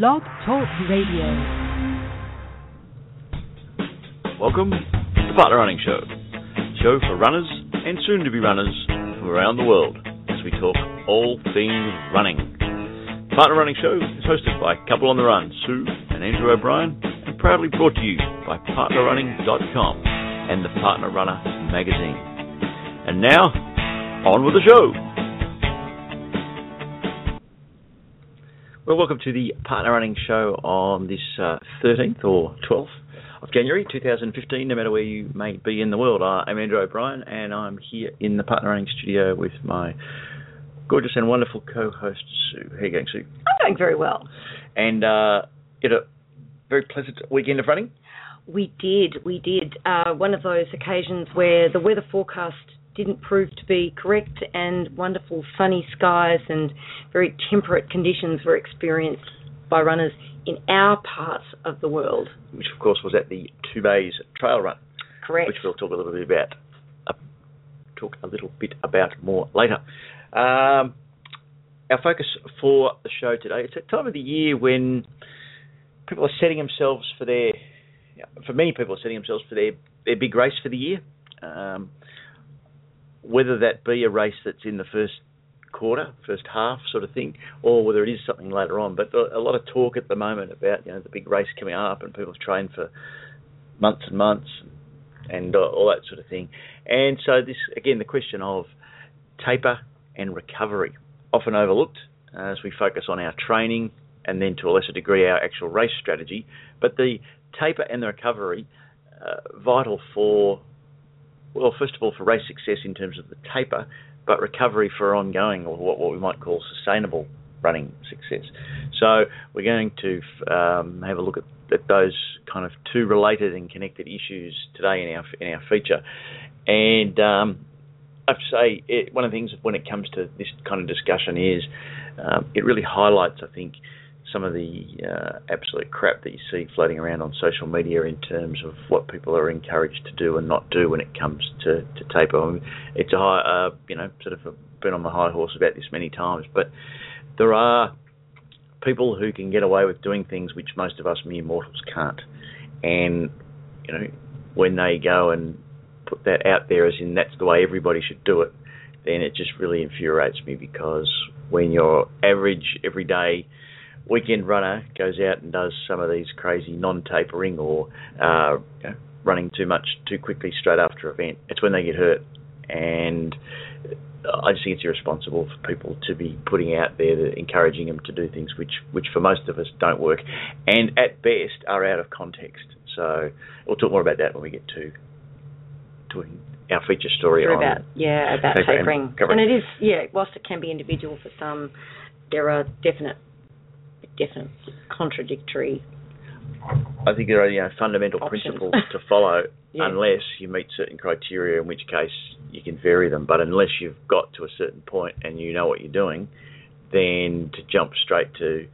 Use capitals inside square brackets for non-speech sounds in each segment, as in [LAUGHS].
Blog Talk Radio. Welcome to the Partner Running Show, show for runners and soon to be runners from around the world as we talk all things running. The Partner Running Show is hosted by Couple on the Run, Sue and Andrew O'Brien, and proudly brought to you by PartnerRunning.com and the Partner Runner magazine. And now, on with the show. Well, welcome to the Partner Running Show on this uh, 13th or 12th of January 2015, no matter where you may be in the world. I'm Andrew O'Brien, and I'm here in the Partner Running studio with my gorgeous and wonderful co-host, Sue. How are you going, Sue? I'm doing very well. And uh, you had a very pleasant weekend of running? We did, we did. Uh, one of those occasions where the weather forecast didn't prove to be correct, and wonderful sunny skies and very temperate conditions were experienced by runners in our parts of the world. Which, of course, was at the Two Bays Trail Run. Correct. Which we'll talk a little bit about. Uh, talk a little bit about more later. Um, our focus for the show today. It's a time of the year when people are setting themselves for their. For many people, are setting themselves for their their big race for the year. Um, whether that be a race that's in the first quarter, first half sort of thing, or whether it is something later on. But a lot of talk at the moment about you know the big race coming up and people train for months and months and uh, all that sort of thing. And so this again the question of taper and recovery often overlooked as we focus on our training and then to a lesser degree our actual race strategy. But the taper and the recovery uh, vital for well, first of all, for race success in terms of the taper, but recovery for ongoing or what, what we might call sustainable running success. So we're going to um, have a look at, at, those kind of two related and connected issues today in our in our feature. And um, I have to say, it, one of the things when it comes to this kind of discussion is um, it really highlights, I think, some of the uh, absolute crap that you see floating around on social media in terms of what people are encouraged to do and not do when it comes to, to taper. I mean, it's a high, uh, you know, sort of been on the high horse about this many times, but there are people who can get away with doing things which most of us mere mortals can't. And, you know, when they go and put that out there as in that's the way everybody should do it, then it just really infuriates me because when your average, everyday, weekend runner goes out and does some of these crazy non-tapering or uh, you know, running too much too quickly straight after event, it's when they get hurt. And I just think it's irresponsible for people to be putting out there that encouraging them to do things which, which for most of us don't work, and at best are out of context. So we'll talk more about that when we get to to our feature story Sure on about yeah about taper and tapering, and it is yeah. Whilst it can be individual for some, there are definite definite contradictory. I think there are you know fundamental Options. principles to follow [LAUGHS] Yeah. unless you meet certain criteria, in which case you can vary them. But unless you've got to a certain point and you know what you're doing, then to jump straight to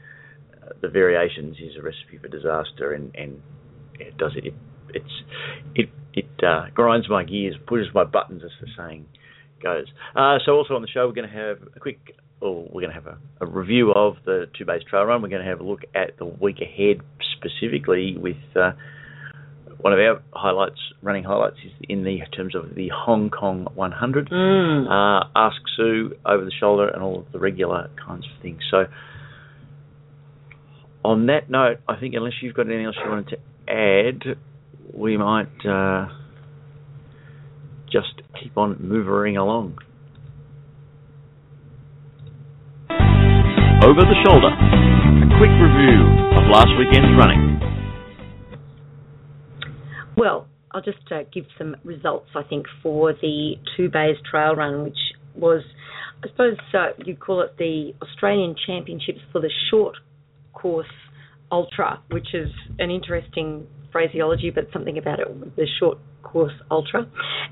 uh, the variations is a recipe for disaster, and, and it does it. it it's it it uh, grinds my gears, pushes my buttons, as the saying goes. Uh, so also on the show, we're going to have a quick, or we're going to have a, a review of the Two Bays Trail Run. We're going to have a look at the week ahead specifically with uh, one of our highlights, running highlights, is in the terms of the Hong Kong 100. Mm. Uh, Ask Sue over the shoulder and all of the regular kinds of things. So on that note, I think unless you've got anything else you wanted to add, we might uh, just keep on moving along. Over the shoulder, a quick review of last weekend's running. Well, I'll just uh, give some results, I think, for the Two Bays Trail Run, which was, I suppose uh, you'd call it the Australian Championships for the short course ultra, which is an interesting phraseology, but something about it, the short course ultra.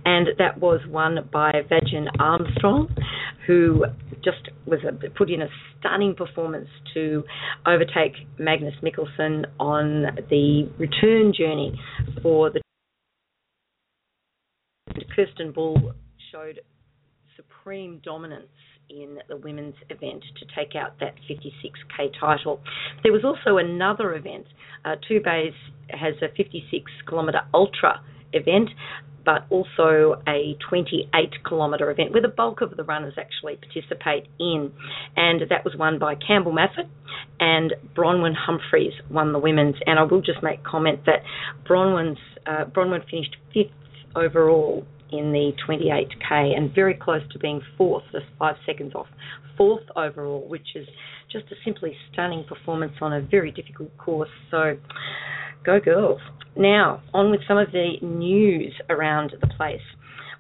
And that was won by Vajin Armstrong, who just was a, put in a stunning performance to overtake Magnus Mikkelsen on the return journey for the Kirstin Bull showed supreme dominance in the women's event to take out that 56k title. There was also another event. Uh, Two Bays has a 56 kilometre ultra event, but also a 28 kilometre event where the bulk of the runners actually participate in. And that was won by Campbell Maffett and Bronwyn Humphries won the women's. And I will just make comment that Bronwyn's, uh, Bronwyn finished fifth overall in the 28k and very close to being fourth, just five seconds off fourth overall, which is just a simply stunning performance on a very difficult course. So, go girls. Now, on with some of the news around the place.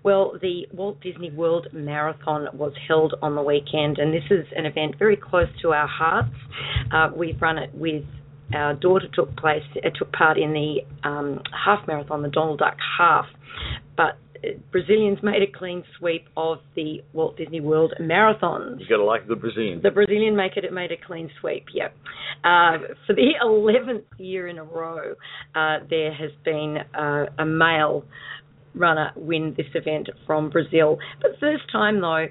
Well, the Walt Disney World Marathon was held on the weekend, and this is an event very close to our hearts. Uh, we've run it with our daughter took place uh, took part in the um, half marathon, the Donald Duck half, but Brazilians made a clean sweep of the Walt Disney World marathons. You got to like the Brazilian. The Brazilian make it made a clean sweep. Yep. Uh, for the [LAUGHS] eleventh year in a row, uh, there has been uh, a male runner win this event from Brazil. But first time though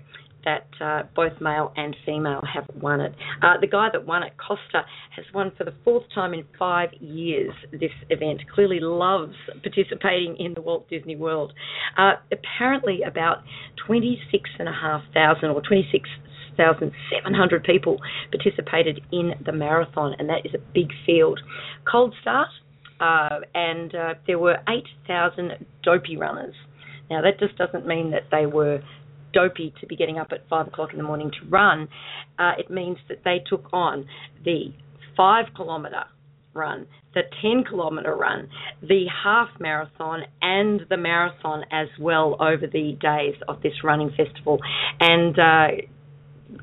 that uh, both male and female have won it. Uh, the guy that won it, Costa, has won for the fourth time in five years this event. Clearly loves participating in the Walt Disney World. Uh, apparently, about 26,500 or 26,700 people participated in the marathon, and that is a big field. Cold start, uh, and uh, there were 8,000 dopey runners. Now, that just doesn't mean that they were dopey to be getting up at five o'clock in the morning to run, uh, it means that they took on the five kilometre run, the 10 kilometre run, the half marathon, and the marathon as well over the days of this running festival. And uh,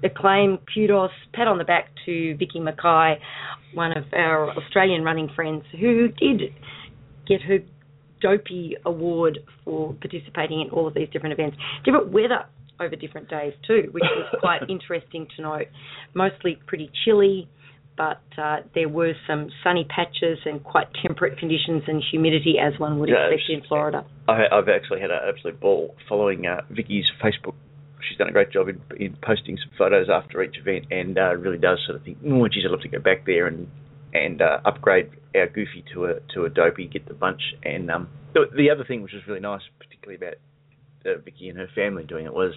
acclaim, kudos, pat on the back to Vicky Mackay, one of our Australian running friends who did get her Dopey Award for participating in all of these different events. Different weather over different days too, which was quite [LAUGHS] interesting to note. Mostly pretty chilly, but uh, there were some sunny patches and quite temperate conditions and humidity as one would yeah, expect in Florida. I, have actually had an absolute ball following uh, Vicky's Facebook. She's done a great job in, in posting some photos after each event, and uh, really does sort of think, oh, geez, I'd love to go back there and and uh, upgrade our Goofy to a to a dopey, get the bunch. And um, the, the other thing which was really nice, particularly about uh, Vicky and her family doing it was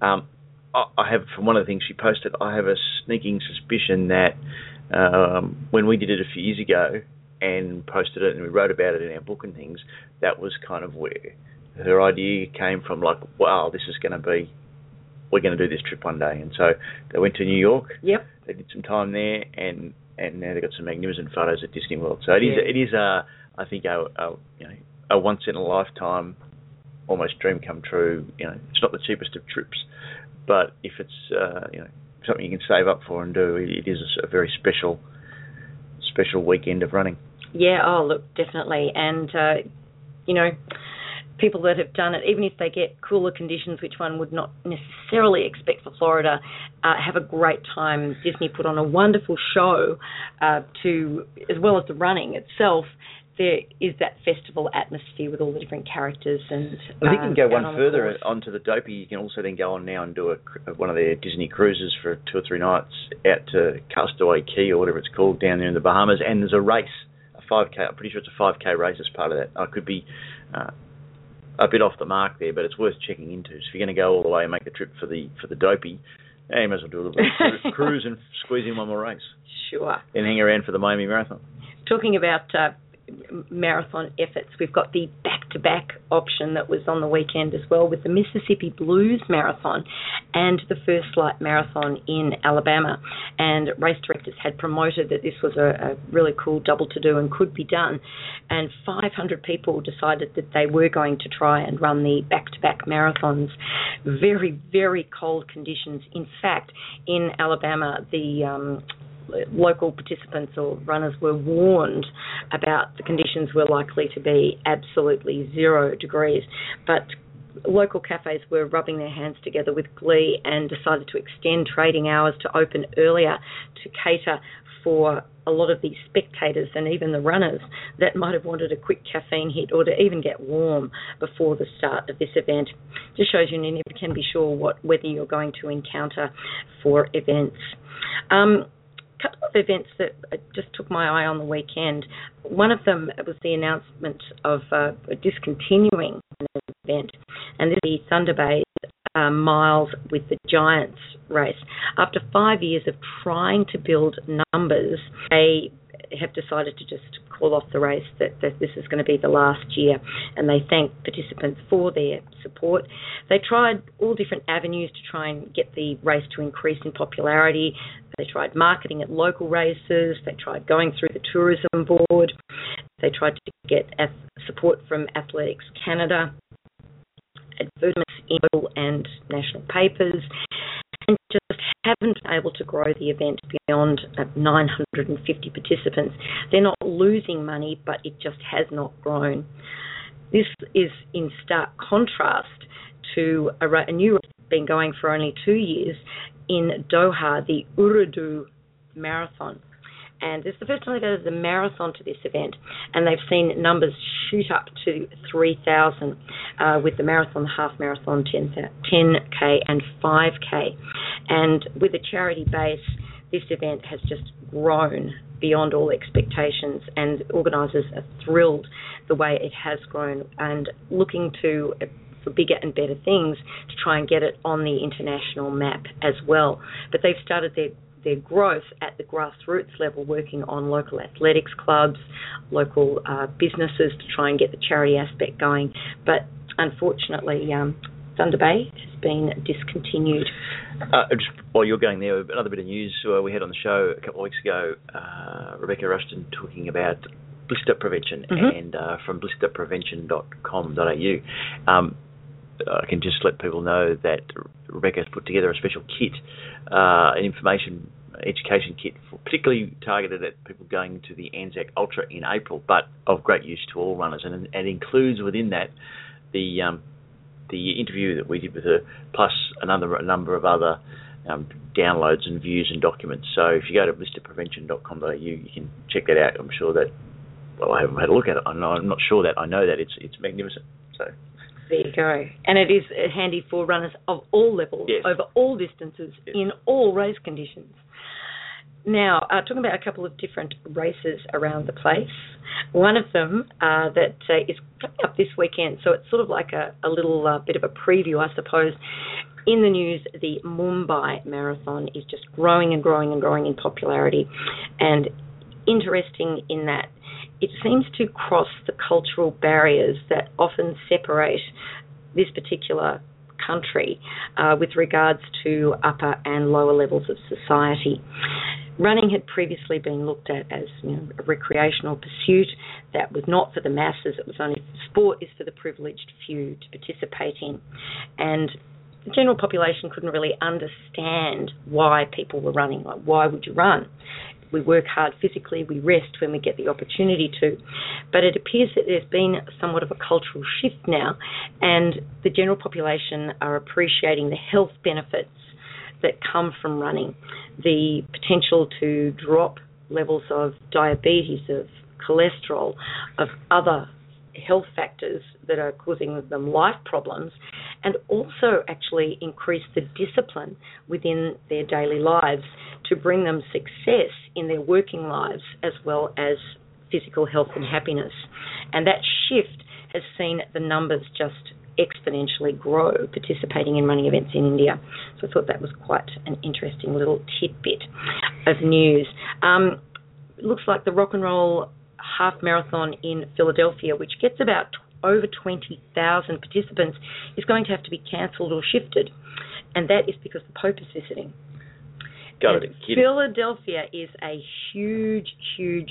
um, I, have from one of the things she posted. I have a sneaking suspicion that um, when we did it a few years ago and posted it and we wrote about it in our book and things, that was kind of where her idea came from. Like, wow, this is going to be we're going to do this trip one day. And so they went to New York. Yep. They did some time there, and and now they've got some magnificent photos at Disney World. So it yeah. is it is a I think a, a you know a once in a lifetime almost dream come true. You know, it's not the cheapest of trips, but if it's uh, you know something you can save up for and do, it is a, very special special weekend of running. Yeah. Oh, look, definitely, and uh, you know. People that have done it, even if they get cooler conditions, which one would not necessarily expect for Florida, uh, have a great time. Disney put on a wonderful show uh, to, as well as the running itself, there is that festival atmosphere with all the different characters and. I think you can go um, one on further onto the Dopey. You can also then go on now and do a, one of their Disney cruises for two or three nights out to Castaway Cay or whatever it's called down there in the Bahamas. And there's a race, a 5k. I'm pretty sure it's a 5k race as part of that. I could be. Uh, a bit off the mark there, but it's worth checking into. So if you're going to go all the way and make the trip for the for the dopey, yeah, you might as well do a little bit of [LAUGHS] cruise and squeeze in one more race. Sure. And hang around for the Miami Marathon. Talking about uh, marathon efforts. We've got the back to back option that was on the weekend as well with the Mississippi Blues Marathon and the First Light Marathon in Alabama. And race directors had promoted that this was a, a really cool double to do and could be done. And 500 people decided that they were going to try and run the back to back marathons. Very, very cold conditions. In fact, in Alabama, the um, local participants or runners were warned about the conditions were likely to be absolutely zero degrees. But local cafes were rubbing their hands together with glee and decided to extend trading hours to open earlier to cater for a lot of the spectators and even the runners that might have wanted a quick caffeine hit or to even get warm before the start of this event. Just shows you never can be sure what weather you're going to encounter for events. Um, events that uh, just took my eye on the weekend. One of them was the announcement of uh, discontinuing an event, and this is the Thunder uh, miles with the Giants race. After five years of trying to build numbers, they have decided to just call off the race, that, that this is going to be the last year, and they thank participants for their support. They tried all different avenues to try and get the race to increase in popularity. They tried marketing at local races, they tried going through the tourism board, they tried to get support from Athletics Canada, advertisements in local and national papers, and just haven't been able to grow the event beyond uh, 950 participants. They're not losing money, but it just has not grown. This is in stark contrast to a, a new been going for only two years in Doha, the Ooredoo Marathon and it's the first time they've added the marathon to this event, and they've seen numbers shoot up to 3,000 uh, with the marathon, the half marathon, 10, 10k and 5k, and with a charity base, this event has just grown beyond all expectations, and organisers are thrilled the way it has grown and looking to for bigger and better things to try and get it on the international map as well. But they've started their their growth at the grassroots level, working on local athletics clubs, local uh, businesses to try and get the charity aspect going. But unfortunately, um, Thunder Bay has been discontinued. Uh, just while you're going there, another bit of news uh, we had on the show a couple of weeks ago. Uh, Rebecca Rushton talking about blister prevention mm-hmm. and uh, from blisterprevention.com.au. Um, I can just let people know that Rebecca has put together a special kit, uh, an information education kit, for, particularly targeted at people going to the Anzac Ultra in April, but of great use to all runners, and, and includes within that the um, the interview that we did with her, plus another a number of other um, downloads and views and documents. So if you go to blisterprevention.com.au, you can check that out. I'm sure that. Well, I haven't had a look at it. I'm not sure that I know that it's it's magnificent. So there you go. And it is handy for runners of all levels, yes. over all distances, yes. in all race conditions. Now, uh, talking about a couple of different races around the place. One of them uh, that uh, is coming up this weekend, so it's sort of like a, a little uh, bit of a preview, I suppose. In the news, the Mumbai Marathon is just growing and growing and growing in popularity. And interesting in that it seems to cross the cultural barriers that often separate this particular country uh, with regards to upper and lower levels of society. Running had previously been looked at as you know, a recreational pursuit that was not for the masses. It was only sport is for the privileged few to participate in, and the general population couldn't really understand why people were running. Like, why would you run? We work hard physically, we rest when we get the opportunity to. But it appears that there's been somewhat of a cultural shift now, and the general population are appreciating the health benefits that come from running, the potential to drop levels of diabetes, of cholesterol, of other health factors that are causing them life problems, and also actually increase the discipline within their daily lives to bring them success in their working lives as well as physical health and happiness. And that shift has seen the numbers just exponentially grow participating in running events in India. So I thought that was quite an interesting little tidbit of news. Um, looks like the rock and roll half marathon in Philadelphia, which gets about over 20,000 participants, is going to have to be cancelled or shifted. And that is because the Pope is visiting. Got it. Philadelphia is a huge, huge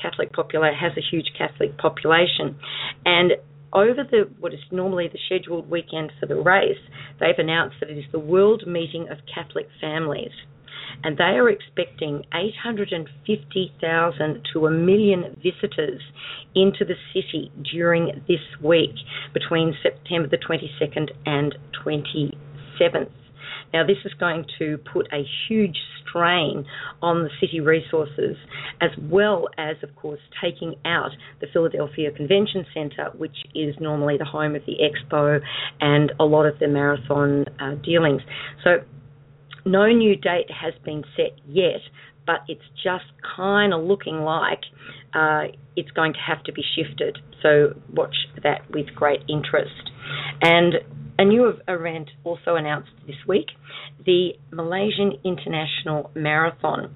Catholic population, has a huge Catholic population. And over the what is normally the scheduled weekend for the race, they've announced that it is the World Meeting of Catholic Families and they are expecting 850,000 to a million visitors into the city during this week between September the 22nd and 27th. Now, this is going to put a huge strain on the city resources, as well as, of course, taking out the Philadelphia Convention Center, which is normally the home of the expo and a lot of the marathon uh, dealings. So, no new date has been set yet, but it's just kind of looking like uh, it's going to have to be shifted. So watch that with great interest. And a new event also announced this week the Malaysian International Marathon,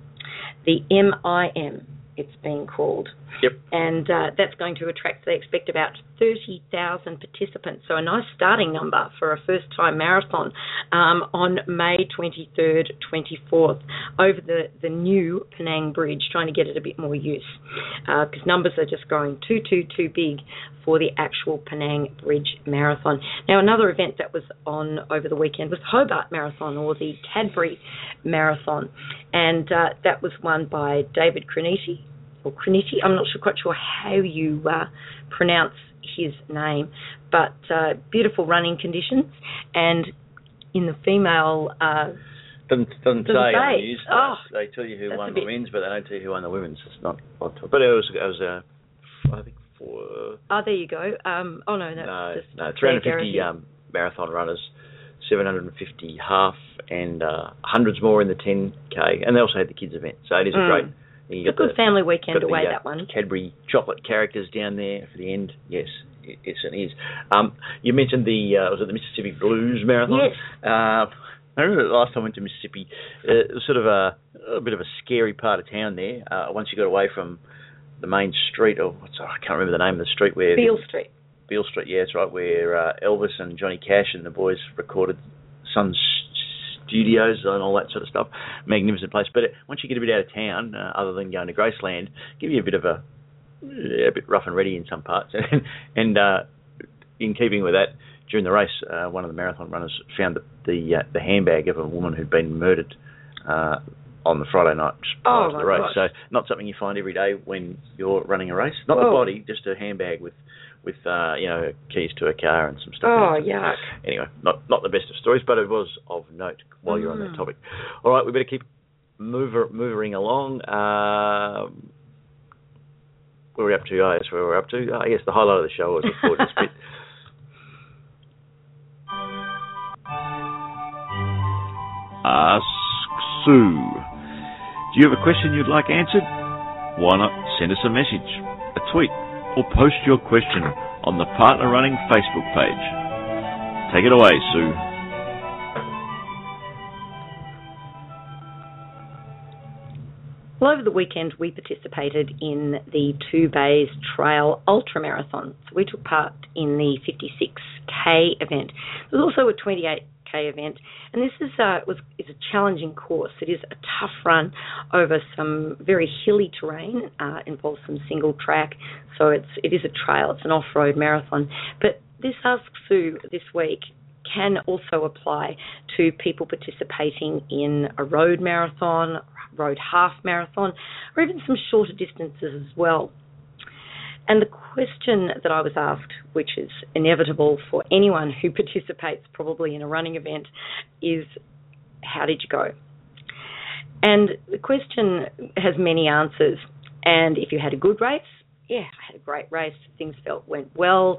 the MIM, it's being called. Yep. And uh, that's going to attract, they expect about 30,000 participants. So a nice starting number for a first time marathon um, on May 23rd, 24th over the, the new Penang Bridge, trying to get it a bit more use because uh, numbers are just growing too, too, too big for the actual Penang Bridge Marathon. Now, another event that was on over the weekend was Hobart Marathon or the Cadbury Marathon, and uh, that was won by David Creniti or Creniti. I'm not sure, quite sure how you uh, pronounce his name, but uh, beautiful running conditions, and in the female. Uh, doesn't, doesn't, doesn't say, on the news. Oh, they tell you who won the men's, but they don't tell you who won the women's. It's not odd. But it was, it was uh, I think, four. Oh, there you go. Um, oh no, that's no, just no, 350 um, marathon runners, 750 half, and uh, hundreds more in the 10k, and they also had the kids event. So it is a Mm. great. You It's a good the, family weekend away, the, uh, that one. Cadbury chocolate characters down there for the end. Yes, it, it certainly is. Um, you mentioned the uh, was it the Mississippi Blues Marathon? Yes. Uh, I remember the last time I went to Mississippi, uh, it was sort of a, a bit of a scary part of town there. Uh, once you got away from the main street, or what's, I can't remember the name of the street where Beale Street. Beale Street, yeah, that's right, where uh, Elvis and Johnny Cash and the boys recorded Sun Studios and all that sort of stuff. Magnificent place. But it, once you get a bit out of town, uh, other than going to Graceland, give you a bit of a a bit rough and ready in some parts. [LAUGHS] and uh, in keeping with that, during the race, uh, one of the marathon runners found the the, uh, the handbag of a woman who'd been murdered. Uh, on the Friday night prior Oh, to the race, gosh. so not something you find every day when you're running a race. Not the body, just a handbag with with uh, you know keys to a car and some stuff. Oh, in it. Anyway, not not the best of stories, but it was of note while you're on that Mm. topic. All right, we better keep mover, moving along. Um, what are we up to? Oh, that's where we're up to. I guess the highlight of the show was the Fortis [LAUGHS] bit. Ask Sue. Do you have a question you'd like answered? Why not send us a message, a tweet, or post your question on the Partner Running Facebook page. Take it away, Sue. Well, over the weekend, we participated in the Two Bays Trail Ultra Marathon. So we took part in the 56k event. There was also a 28k event, and this is uh, was is a challenging course. It is a tough run over some very hilly terrain. Uh, involves some single track, so it's it is a trail. It's an off-road marathon. But this Ask Sue this week can also apply to people participating in a road marathon, road half marathon, or even some shorter distances as well. And the question that I was asked, which is inevitable for anyone who participates probably in a running event, is how did you go? And the question has many answers. And if you had a good race, yeah, I had a great race. Things felt went well.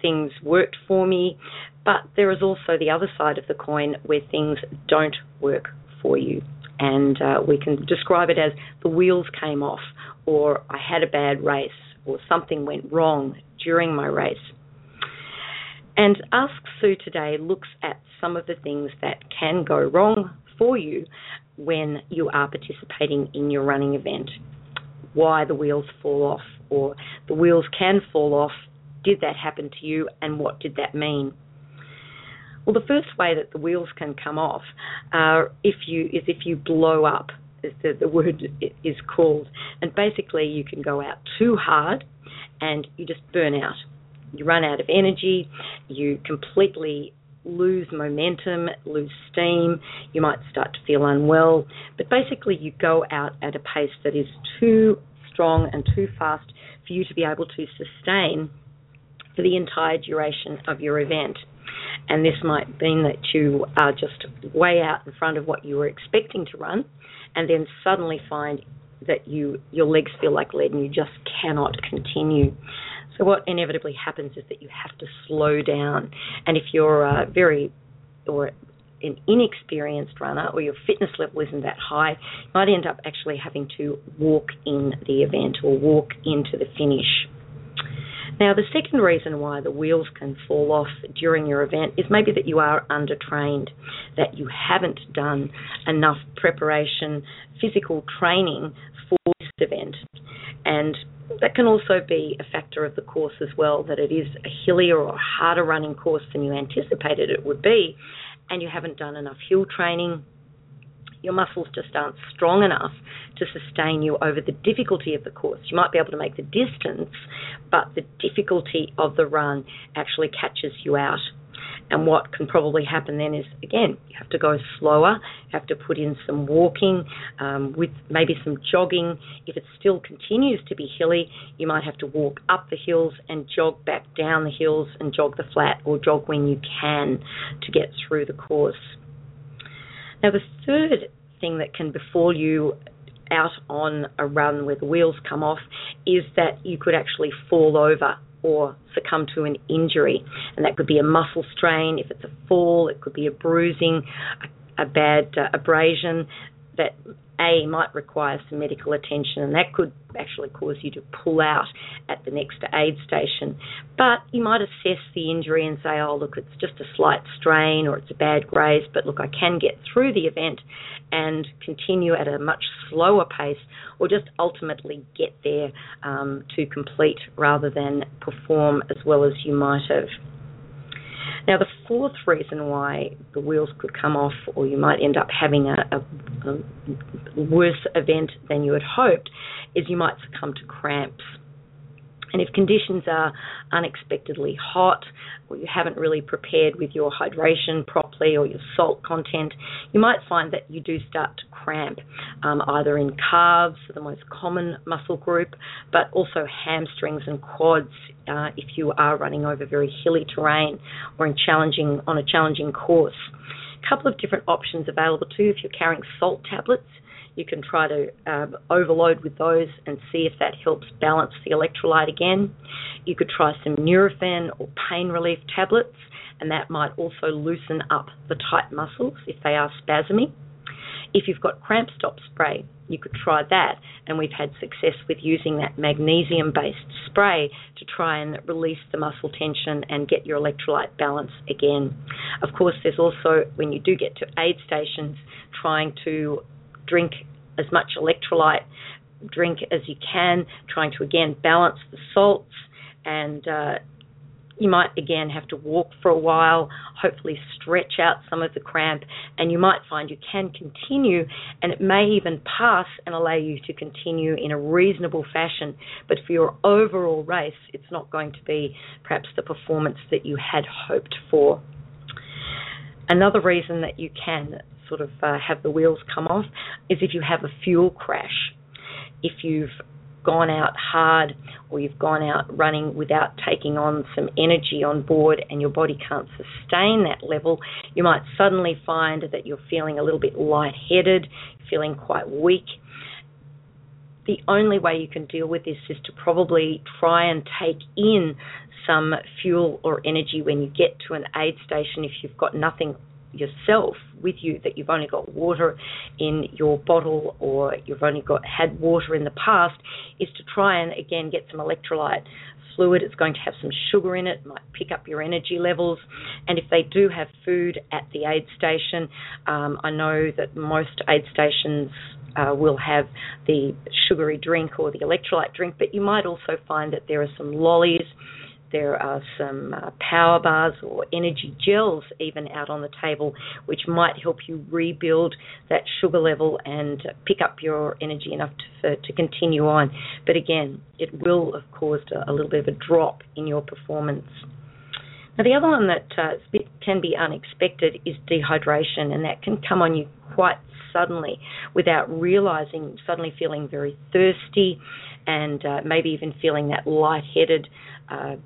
Things worked for me. But there is also the other side of the coin where things don't work for you. And uh, we can describe it as the wheels came off, or I had a bad race, or something went wrong during my race. And Ask Sue today looks at some of the things that can go wrong for you when you are participating in your running event. Why the wheels fall off, or the wheels can fall off. Did that happen to you, and what did that mean? Well, the first way that the wheels can come off uh, if you is if you blow up, the, the word is called, and basically you can go out too hard, and you just burn out. You run out of energy. You completely lose momentum, lose steam. You might start to feel unwell, but basically you go out at a pace that is too strong and too fast for you to be able to sustain for the entire duration of your event. And this might mean that you are just way out in front of what you were expecting to run, and then suddenly find that you your legs feel like lead and you just cannot continue. So what inevitably happens is that you have to slow down, and if you're uh, very or an inexperienced runner or your fitness level isn't that high, you might end up actually having to walk in the event or walk into the finish. Now, the second reason why the wheels can fall off during your event is maybe that you are undertrained, that you haven't done enough preparation, physical training for this event. And that can also be a factor of the course as well, that it is a hillier or harder running course than you anticipated it would be, and you haven't done enough hill training. Your muscles just aren't strong enough to sustain you over the difficulty of the course. You might be able to make the distance, but the difficulty of the run actually catches you out. And what can probably happen then is, again, you have to go slower, you have to put in some walking um, with maybe some jogging. If it still continues to be hilly, you might have to walk up the hills and jog back down the hills and jog the flat or jog when you can to get through the course. Now, the third thing that can befall you out on a run where the wheels come off is that you could actually fall over or succumb to an injury. And that could be a muscle strain, if it's a fall, it could be a bruising, a, a bad uh, abrasion that a might require some medical attention, and that could actually cause you to pull out at the next aid station. But you might assess the injury and say, oh, look, it's just a slight strain or it's a bad graze, but look, I can get through the event and continue at a much slower pace or just ultimately get there um, to complete rather than perform as well as you might have. Now, the fourth reason why the wheels could come off, or you might end up having a, a, a worse event than you had hoped, is you might succumb to cramps. And if conditions are unexpectedly hot, or you haven't really prepared with your hydration properly or your salt content, you might find that you do start to cramp, um, either in calves, the most common muscle group, but also hamstrings and quads uh, if you are running over very hilly terrain or in challenging on a challenging course. A couple of different options available too if you're carrying salt tablets you can try to um, overload with those and see if that helps balance the electrolyte again. You could try some Nurofen or pain relief tablets, and that might also loosen up the tight muscles if they are spasming. If you've got cramp stop spray, you could try that, and we've had success with using that magnesium based spray to try and release the muscle tension and get your electrolyte balance again. Of course, there's also, when you do get to aid stations, trying to drink as much electrolyte drink as you can, trying to again balance the salts and uh, you might again have to walk for a while, hopefully stretch out some of the cramp, and you might find you can continue, and it may even pass and allow you to continue in a reasonable fashion. But for your overall race, it's not going to be perhaps the performance that you had hoped for. Another reason that you can sort of uh, have the wheels come off is if you have a fuel crash. If you've gone out hard or you've gone out running without taking on some energy on board and your body can't sustain that level, you might suddenly find that you're feeling a little bit lightheaded, feeling quite weak. The only way you can deal with this is to probably try and take in some fuel or energy when you get to an aid station if you've got nothing yourself with you that you've only got water in your bottle or you've only got had water in the past is to try and again get some electrolyte fluid. It's going to have some sugar in it might pick up your energy levels. And if they do have food at the aid station um, i know that most aid stations uh, will have the sugary drink or the electrolyte drink but you might also find that there are some lollies there are some uh, power bars or energy gels even out on the table, which might help you rebuild that sugar level and pick up your energy enough to, to continue on. But again, it will have caused a, a little bit of a drop in your performance. Now, the other one that uh, can be unexpected is dehydration, and that can come on you quite suddenly without realizing, suddenly feeling very thirsty and uh, maybe even feeling that lightheaded uh,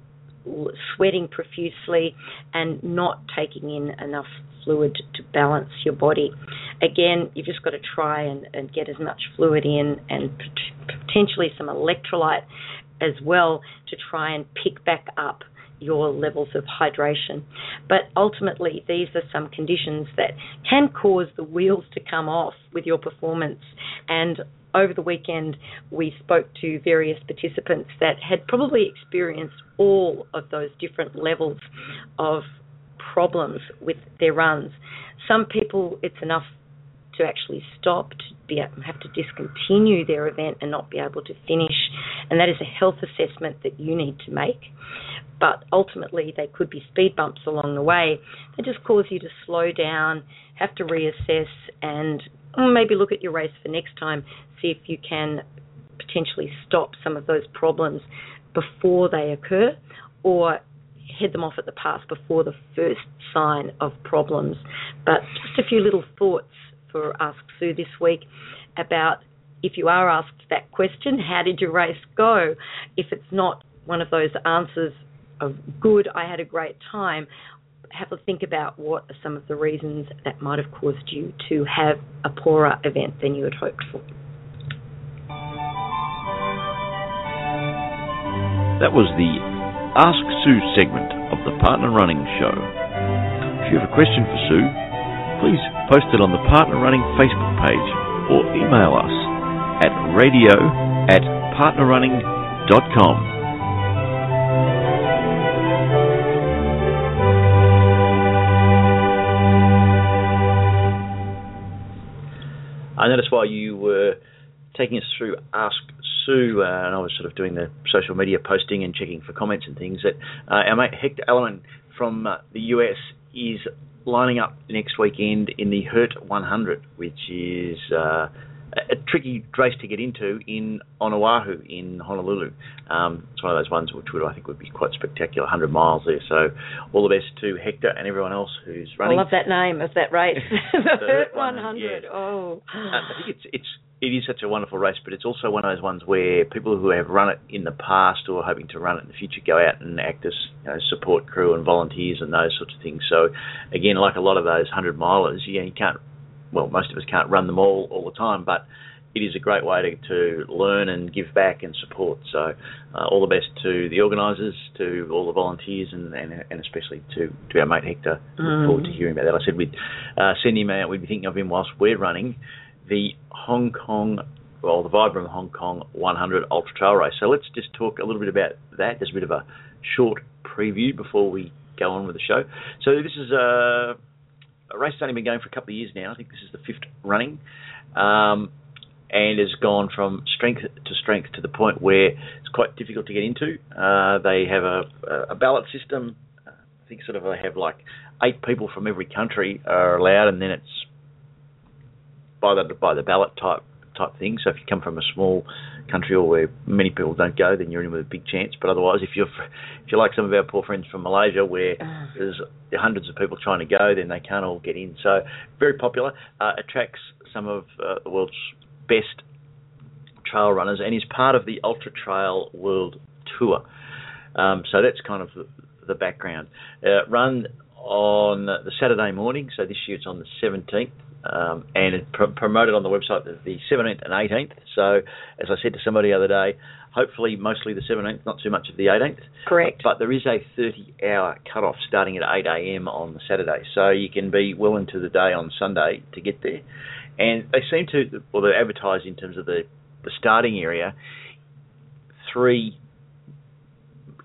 sweating profusely and not taking in enough fluid to balance your body. Again, you've just got to try and, and get as much fluid in and potentially some electrolyte as well to try and pick back up your levels of hydration. But ultimately, these are some conditions that can cause the wheels to come off with your performance. And over the weekend, we spoke to various participants that had probably experienced all of those different levels of problems with their runs. Some people, it's enough to actually stop, to be have to discontinue their event and not be able to finish, and that is a health assessment that you need to make. But ultimately, they could be speed bumps along the way that just cause you to slow down, have to reassess, and mm, maybe look at your race for next time, see if you can potentially stop some of those problems before they occur, or head them off at the pass before the first sign of problems. But just a few little thoughts for Ask Sue this week about if you are asked that question, how did your race go? If it's not one of those answers of good, I had a great time, have a think about what are some of the reasons that might have caused you to have a poorer event than you had hoped for. That was the Ask Sue segment of the Partner Running Show. If you have a question for Sue, please post it on the Partner Running Facebook page or email us at radio at partnerrunning.com. I noticed while you were taking us through Ask Sue, uh, and I was sort of doing the social media posting and checking for comments and things, that uh, our mate Hector Ellerman from uh, the US is lining up next weekend in the Hurt 100, which is uh, a tricky race to get into in on Oahu in Honolulu. Um, it's one of those ones which would I think would be quite spectacular, 100 miles there. So all the best to Hector and everyone else who's running. I love that name of that race, [LAUGHS] the, Hurt 100. Yeah. Oh, uh, I think it's it's it is such a wonderful race, but it's also one of those ones where people who have run it in the past or are hoping to run it in the future go out and act as you know, support crew and volunteers and those sorts of things. So, again, like a lot of those hundred milers, you, know, you can't. Well, most of us can't run them all all the time, but it is a great way to, to learn and give back and support. So, uh, all the best to the organisers, to all the volunteers, and, and, and especially to, to our mate Hector. Mm. Look forward to hearing about that. I said we'd uh, send him out. We'd be thinking of him whilst we're running the Hong Kong, well, the Vibram Hong Kong 100 Ultra Trail Race. So let's just talk a little bit about that. There's a bit of a short preview before we go on with the show. So this is a, a race that's only been going for a couple of years now. I think this is the fifth running. Um, and has gone from strength to strength to the point where it's quite difficult to get into. Uh, they have a, a ballot system. I think sort of they have like eight people from every country are allowed, and then it's by the by the ballot type type thing. So if you come from a small country or where many people don't go, then you're in with a big chance. But otherwise, if you're if you're like some of our poor friends from Malaysia, where there's hundreds of people trying to go, then they can't all get in. So very popular, uh, attracts some of uh, the world's best trail runners, and is part of the Ultra Trail World Tour. Um, so that's kind of the, the background. Uh, run on the Saturday morning, so this year it's on the 17th um, and it pr- promoted on the website the 17th and 18th. So, as I said to somebody the other day, hopefully mostly the 17th, not too much of the 18th. Correct. But there is a 30-hour cut-off starting at 8 a.m. on the Saturday, so you can be well into the day on Sunday to get there. And they seem to, well, they advertise in terms of the the starting area, three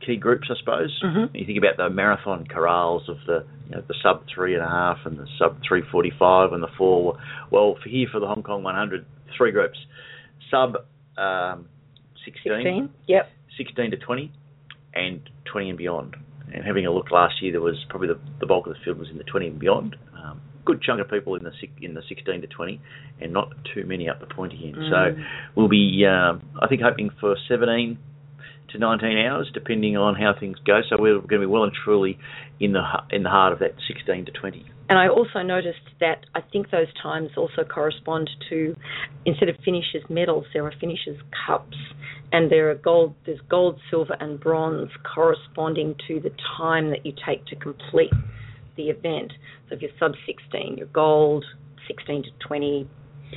key groups, I suppose. Mm-hmm. You think about the marathon corrals of the you know, the sub three and a half and the sub three forty five and the four. Well, for here for the Hong Kong 100, three groups, sub um, 16, 16, yep. 16 to 20, and 20 and beyond. And having a look last year, there was probably the, the bulk of the field was in the 20 and beyond. Um, good chunk of people in the in the 16 to 20, and not too many up the pointy end. Mm. So we'll be, um, I think, hoping for 17 to 19 hours, depending on how things go. So we're going to be well and truly in the in the heart of that 16 to 20. And I also noticed that I think those times also correspond to instead of finishers medals, there are finishers cups, and there are gold. There's gold, silver, and bronze corresponding to the time that you take to complete the event. So if you're sub 16, you're gold, 16 to 20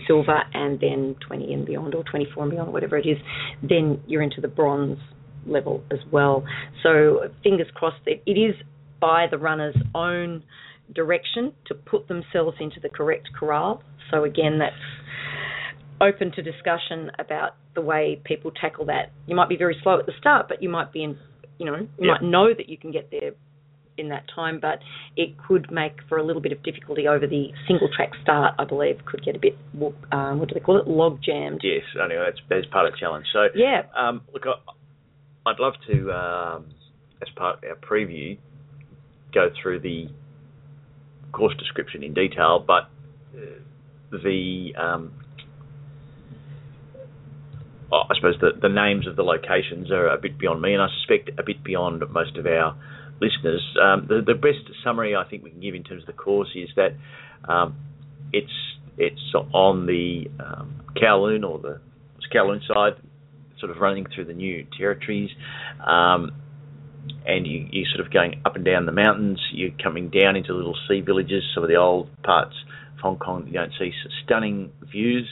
silver, and then 20 and beyond, or 24 and beyond, whatever it is, then you're into the bronze level as well. So fingers crossed that it is by the runner's own direction to put themselves into the correct corral. So again, that's open to discussion about the way people tackle that. You might be very slow at the start, but you might be in, you know, you might know that you can get there in that time, but it could make for a little bit of difficulty over the single track start. I believe could get a bit um, what do they call it, log jammed. Yes, anyway, that's that's part of the challenge. So yeah, um, look, I, would love to, um, as part of our preview, go through the course description in detail, but uh, the um, I suppose the, the names of the locations are a bit beyond me, and I suspect a bit beyond most of our listeners. Um, the, the best summary I think we can give in terms of the course is that um, it's it's on the um, Kowloon or the Kowloon side, sort of running through the new territories, um, and you, you're sort of going up and down the mountains. You're coming down into little sea villages, some of the old parts of Hong Kong. You don't see stunning views,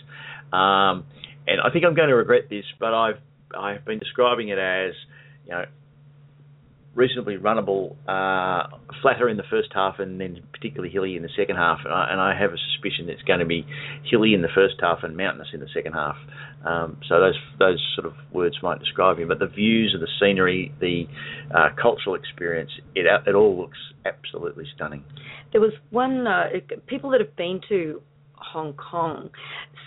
um, and I think I'm going to regret this, but I've I've been describing it as you know reasonably runnable, uh, flatter in the first half and then particularly hilly in the second half. And I, and I, have a suspicion it's going to be hilly in the first half and mountainous in the second half. Um, so those those sort of words might describe him. But the views of the scenery, the uh, cultural experience, it it all looks absolutely stunning. There was one uh, people that have been to Hong Kong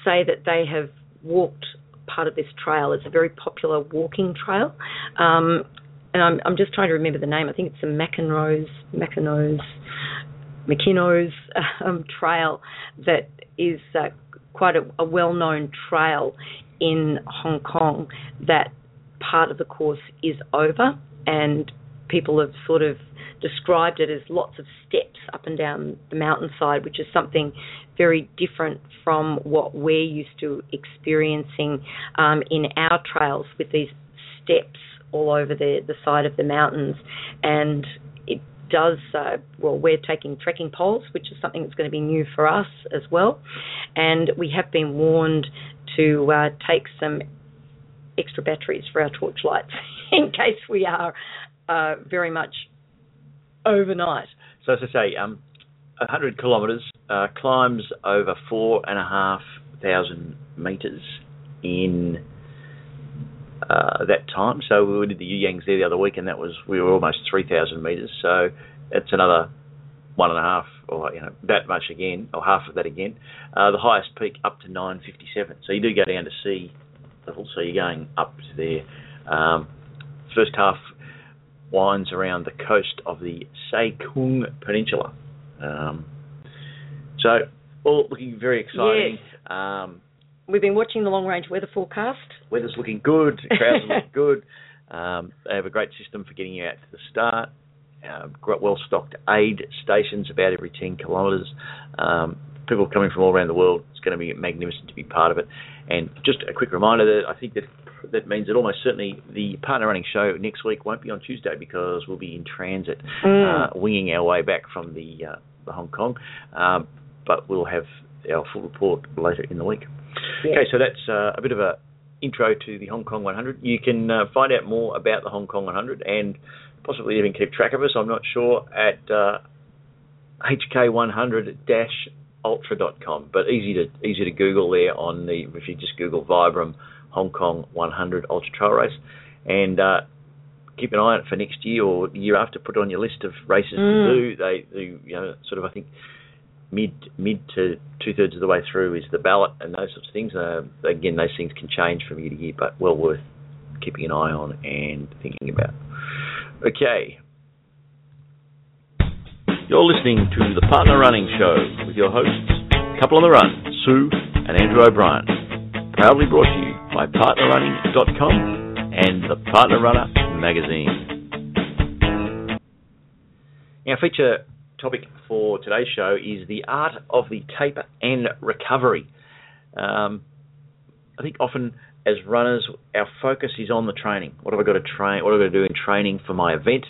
say that they have walked part of this trail. It's a very popular walking trail. Um, and I'm, I'm just trying to remember the name. I think it's the McEnroe's, McEnroe's, [LAUGHS] McKinno's um, trail that is uh, quite a, a well-known trail in Hong Kong. That part of the course is over, and people have sort of described it as lots of steps up and down the mountainside, which is something very different from what we're used to experiencing um, in our trails with these steps all over the, the side of the mountains. And it does, uh, well, we're taking trekking poles, which is something that's going to be new for us as well. And we have been warned to uh, take some extra batteries for our torch lights [LAUGHS] in case we are uh, very much overnight. So, as I say, um, 100 kilometres, uh, climbs over four and a half thousand metres in uh, that time. So we did the Yangs there the other week, and that was we were almost three thousand meters. So it's another one and a half, or you know that much again, or half of that again. Uh, the highest peak up to nine fifty seven. So you do go down to sea level, so you're going up to there. Um, first half winds around the coast of the Sai Kung Peninsula. Um, so all looking very exciting. Yes. Um, We've been watching the long range weather forecast. Weather's looking good. Crowds look [LAUGHS] good. Um, they have a great system for getting you out to the start. Uh, well stocked aid stations about every 10 kilometres. Um, people coming from all around the world. It's going to be magnificent to be part of it. And just a quick reminder that I think that that means that almost certainly the partner running show next week won't be on Tuesday because we'll be in transit, mm. uh, winging our way back from the, uh, the Hong Kong. Um, but we'll have our full report later in the week. Yeah. Okay, so that's uh, a bit of a intro to the Hong Kong 100. You can uh, find out more about the Hong Kong 100 and possibly even keep track of us. I'm not sure at uh, hk100-ultra.com, but easy to easy to Google there on the if you just Google Vibram Hong Kong 100 Ultra Trail Race, and uh, keep an eye on it for next year or year after. Put it on your list of races mm. to do. They, they, you know, sort of I think mid mid to two thirds of the way through is the ballot and those sorts of things. Uh, again, those things can change from year to year, but well worth keeping an eye on and thinking about. Okay. You're listening to the Partner Running Show with your hosts, Couple on the Run, Sue and Andrew O'Brien. Proudly brought to you by PartnerRunning.com and the Partner Runner magazine. Our feature topic for today's show is the art of the taper and recovery. Um, I think often as runners, our focus is on the training. What have I got to train? What have I got to do in training for my event?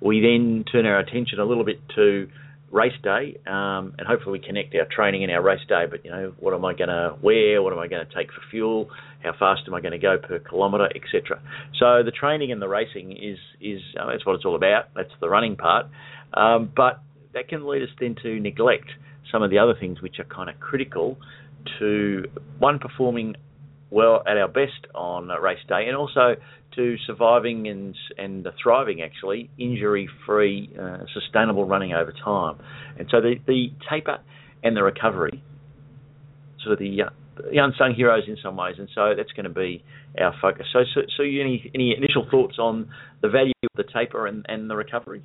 We then turn our attention a little bit to race day, um, and hopefully we connect our training and our race day. But you know, what am I going to wear? What am I going to take for fuel? How fast am I going to go per kilometre, etc. So the training and the racing is is uh, that's what it's all about. That's the running part, um, but that can lead us then to neglect some of the other things which are kind of critical to one performing well at our best on race day, and also to surviving and and thriving actually injury free, uh, sustainable running over time. And so the the taper and the recovery, sort of the uh, the unsung heroes in some ways, and so that's going to be our focus. So, so, so any any initial thoughts on the value of the taper and, and the recovery?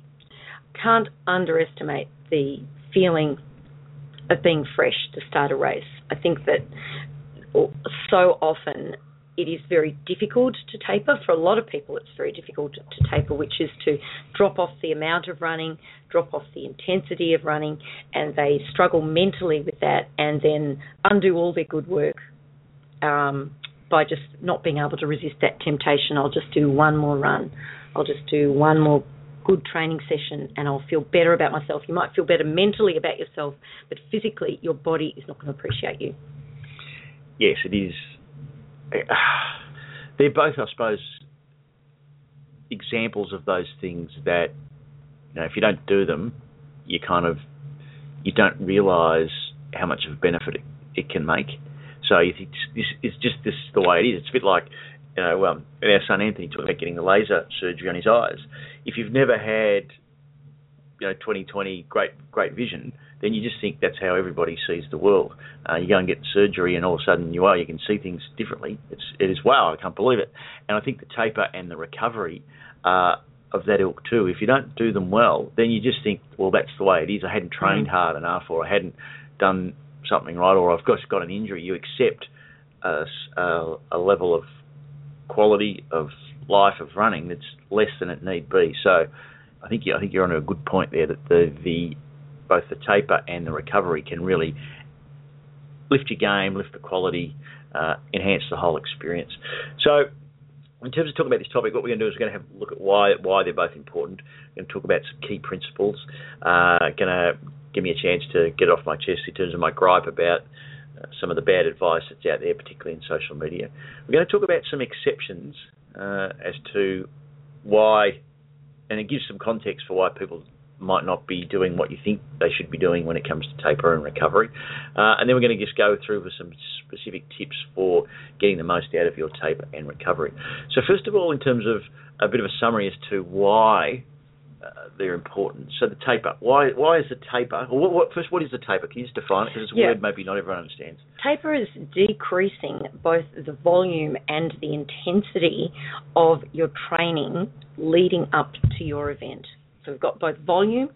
Can't underestimate the feeling of being fresh to start a race. I think that so often it is very difficult to taper. For a lot of people, it's very difficult to, taper, which is to drop off the amount of running, drop off the intensity of running, and they struggle mentally with that and then undo all their good work um, by just not being able to resist that temptation. I'll just do one more run, I'll just do one more good training session and I'll feel better about myself. You might feel better mentally about yourself, but physically, your body is not going to appreciate you yes, it is. [SIGHS] They're both, I suppose, examples of those things that you know if you don't do them, you kind of you don't realise how much of a benefit it, it can make. So you think this is just this is the way it is. It's a bit like you know um, our son Anthony talked about getting the laser surgery on his eyes. If you've never had you know 20/20 great great vision, then you just think that's how everybody sees the world. Uh, you go and get surgery, and all of a sudden you are you can see things differently. It's it is wow, I can't believe it. And I think the taper and the recovery uh, of that ilk too. If you don't do them well, then you just think, well, that's the way it is. I hadn't trained mm. hard enough, or I hadn't done something right, or I've just got an injury. You accept a, a, a level of quality of life of running that's less than it need be. So. I think you, I think you're on a good point there that the the both the taper and the recovery can really lift your game, lift the quality, uh, enhance the whole experience. So, in terms of talking about this topic, what we're going to do is we're going to have a look at why why they're both important. We're going to talk about some key principles. Uh, going to give me a chance to get off my chest in terms of my gripe about some of the bad advice that's out there, particularly in social media. We're going to talk about some exceptions uh, as to why, and it gives some context for why people might not be doing what you think they should be doing when it comes to taper and recovery. Uh, and then we're going to just go through with some specific tips for getting the most out of your taper and recovery. So, first of all, in terms of a bit of a summary as to why uh, they're important. So, the taper. Why why is the taper? What, what, first, what is the taper? Can you just define it? Because it's a yeah. word maybe not everyone understands. Taper is decreasing both the volume and the intensity of your training leading up to your event. So we've got both volume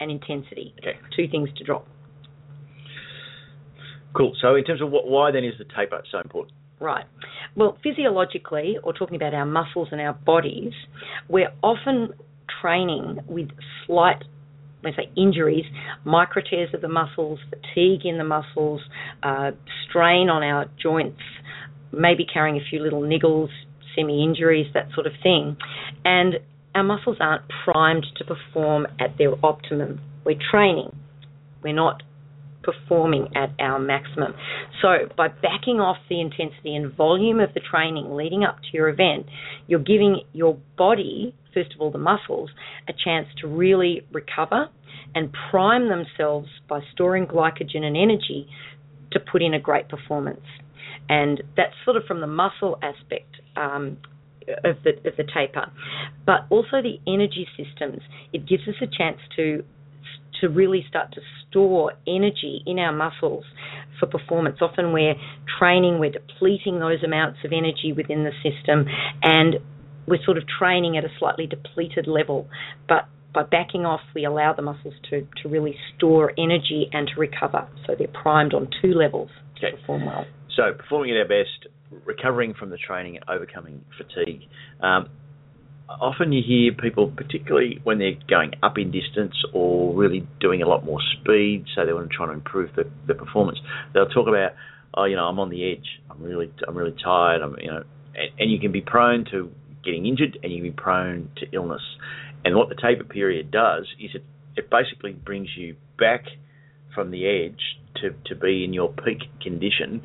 and intensity. Okay. Two things to drop. Cool. So in terms of what, why then is the taper so important? Right. Well, physiologically, or talking about our muscles and our bodies, we're often training with slight, let's say, injuries, micro tears of the muscles, fatigue in the muscles, uh, strain on our joints, maybe carrying a few little niggles, semi injuries, that sort of thing. And our muscles aren't primed to perform at their optimum. We're training. We're not performing at our maximum. So, by backing off the intensity and volume of the training leading up to your event, you're giving your body, first of all, the muscles, a chance to really recover and prime themselves by storing glycogen and energy to put in a great performance. And that's sort of from the muscle aspect um, of the of the taper, but also the energy systems. It gives us a chance to to really start to store energy in our muscles for performance. Often we're training, we're depleting those amounts of energy within the system, and we're sort of training at a slightly depleted level. But by backing off, we allow the muscles to, to really store energy and to recover. So they're primed on two levels to okay. perform well. So performing at our best, recovering from the training and overcoming fatigue. Um, often you hear people, particularly when they're going up in distance or really doing a lot more speed, so they want to try to improve the, the performance. They'll talk about, oh, you know, I'm on the edge. I'm really, I'm really tired. I'm, you know, and, and you can be prone to getting injured, and you can be prone to illness. And what the taper period does is it, it basically brings you back from the edge to, to be in your peak condition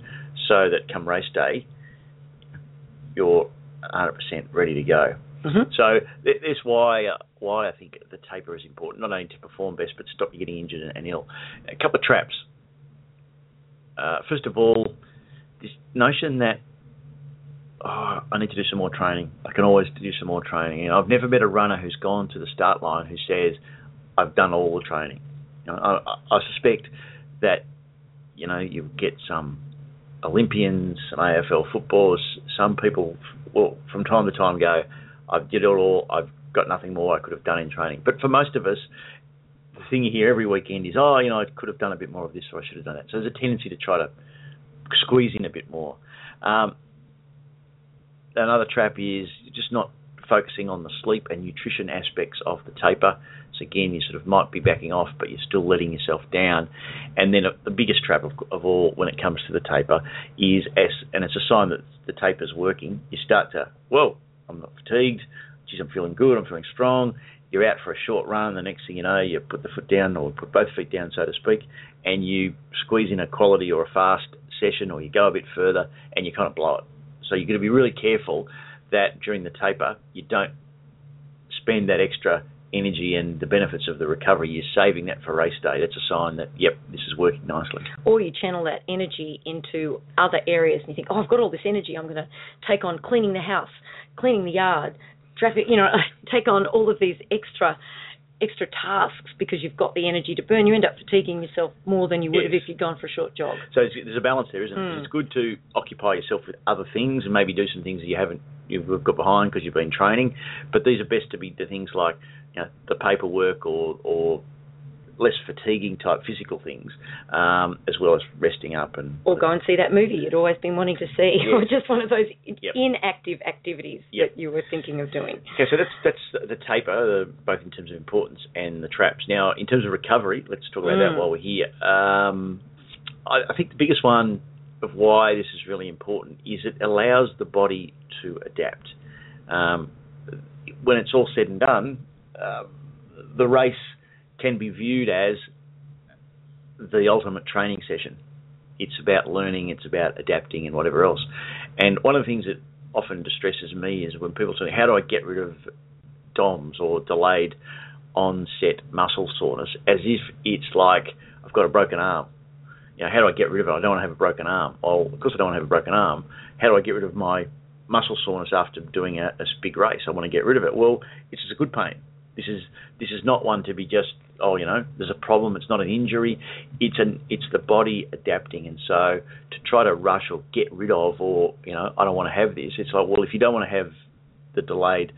so that come race day, you're 100% ready to go. Mm-hmm. So th- that's why uh, why I think the taper is important, not only to perform best, but stop you getting injured and, and ill. A couple of traps. Uh, first of all, this notion that oh, I need to do some more training. I can always do some more training. You know, I've never met a runner who's gone to the start line who says, "I've done all the training." You know, I, I suspect that you know you get some Olympians, and AFL footballers, some people will from time to time go, "I did it all. I've got nothing more I could have done in training." But for most of us, the thing you hear every weekend is, "Oh, you know, I could have done a bit more of this, or I should have done that." So there's a tendency to try to squeeze in a bit more. Um, another trap is just not focusing on the sleep and nutrition aspects of the taper. So again, you sort of might be backing off, but you're still letting yourself down. And then the biggest trap of, of all when it comes to the taper is, as, and it's a sign that the taper's working. You start to, whoa, I'm not fatigued. Geez, I'm feeling good. I'm feeling strong. You're out for a short run. The next thing you know, you put the foot down or put both feet down, so to speak, and you squeeze in a quality or a fast session, or you go a bit further, and you kind of blow it. So you've got to be really careful that during the taper you don't spend that extra energy and the benefits of the recovery. You're saving that for race day. That's a sign that yep, this is working nicely. Or you channel that energy into other areas and you think, oh, I've got all this energy. I'm going to take on cleaning the house, cleaning the yard, traffic. You know, [LAUGHS] take on all of these extra extra tasks because you've got the energy to burn. You end up fatiguing yourself more than you would Yes. have if you'd gone for a short jog. So it's, there's a balance there, isn't it? Mm. It's good to occupy yourself with other things and maybe do some things that you haven't you've got behind because you've been training. But these are best to be the things like you know, the paperwork or or less fatiguing type physical things, um, as well as resting up and Or go and see that movie you'd always been wanting to see. Or [LAUGHS] just one of those Yep. inactive activities Yep. that you were thinking of doing. Okay, so that's that's the taper, uh, both in terms of importance and the traps. Now, in terms of recovery, let's talk about Mm. that while we're here. Um, I, I think the biggest one of why this is really important is it allows the body to adapt. Um, when it's all said and done, uh, the race can be viewed as the ultimate training session. It's about learning, it's about adapting, and whatever else. And one of the things that often distresses me is when people say, "How do I get rid of DOMS or delayed onset muscle soreness?" As if it's like I've got a broken arm. You know, how do I get rid of it? I don't want to have a broken arm. Well, of course I don't want to have a broken arm. How do I get rid of my muscle soreness after doing a, a big race? I want to get rid of it. Well, it's a good pain. This is this is not one to be just oh you know there's a problem. It's not an injury. It's an it's the body adapting. And so to try to rush or get rid of or you know I don't want to have this. It's like well if you don't want to have the delayed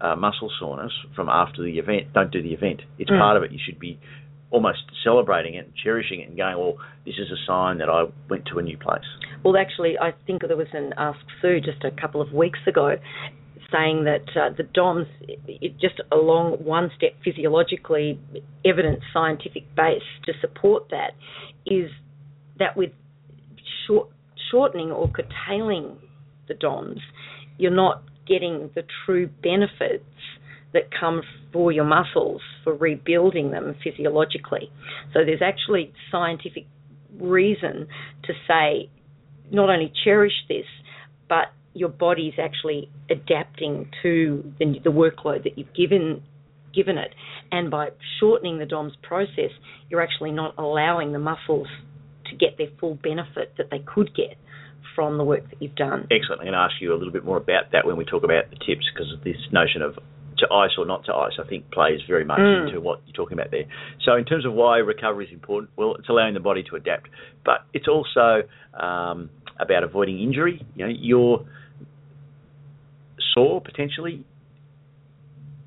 uh, muscle soreness from after the event, don't do the event. It's Mm. part of it. You should be almost celebrating it and cherishing it and going, well, this is a sign that I went to a new place. Well, actually, I think there was an Ask Sue just a couple of weeks ago saying that uh, the DOMS, it, just along one step physiologically, evidence scientific base to support that, is that with short, shortening or curtailing the DOMS, you're not getting the true benefits that come for your muscles for rebuilding them physiologically. So there's actually scientific reason to say not only cherish this, but your body's actually adapting to the, the workload that you've given given it, and by shortening the DOMS process, you're actually not allowing the muscles to get their full benefit that they could get from the work that you've done. Excellent. I'm going to ask you a little bit more about that when we talk about the tips because this notion of to ice or not to ice, I think plays very much Mm. into what you're talking about there. So, in terms of why recovery is important, well, it's allowing the body to adapt, but it's also um, about avoiding injury. You know, you're sore potentially.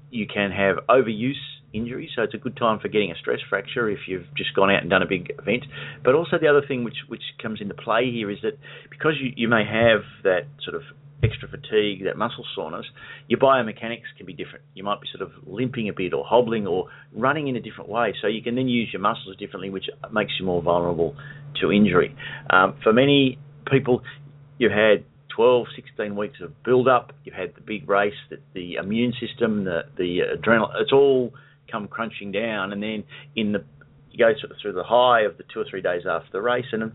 You can have overuse injury, so it's a good time for getting a stress fracture if you've just gone out and done a big event. But also the other thing which which comes into play here is that because you, you may have that sort of extra fatigue, that muscle soreness, your biomechanics can be different. You might be sort of limping a bit or hobbling or running in a different way. So you can then use your muscles differently, which makes you more vulnerable to injury. Um, for many people, you've had 12, 16 weeks of build up, you've had the big race, the, the immune system, the, the adrenal, it's all come crunching down. And then in the you go through the high of the two or three days after the race, and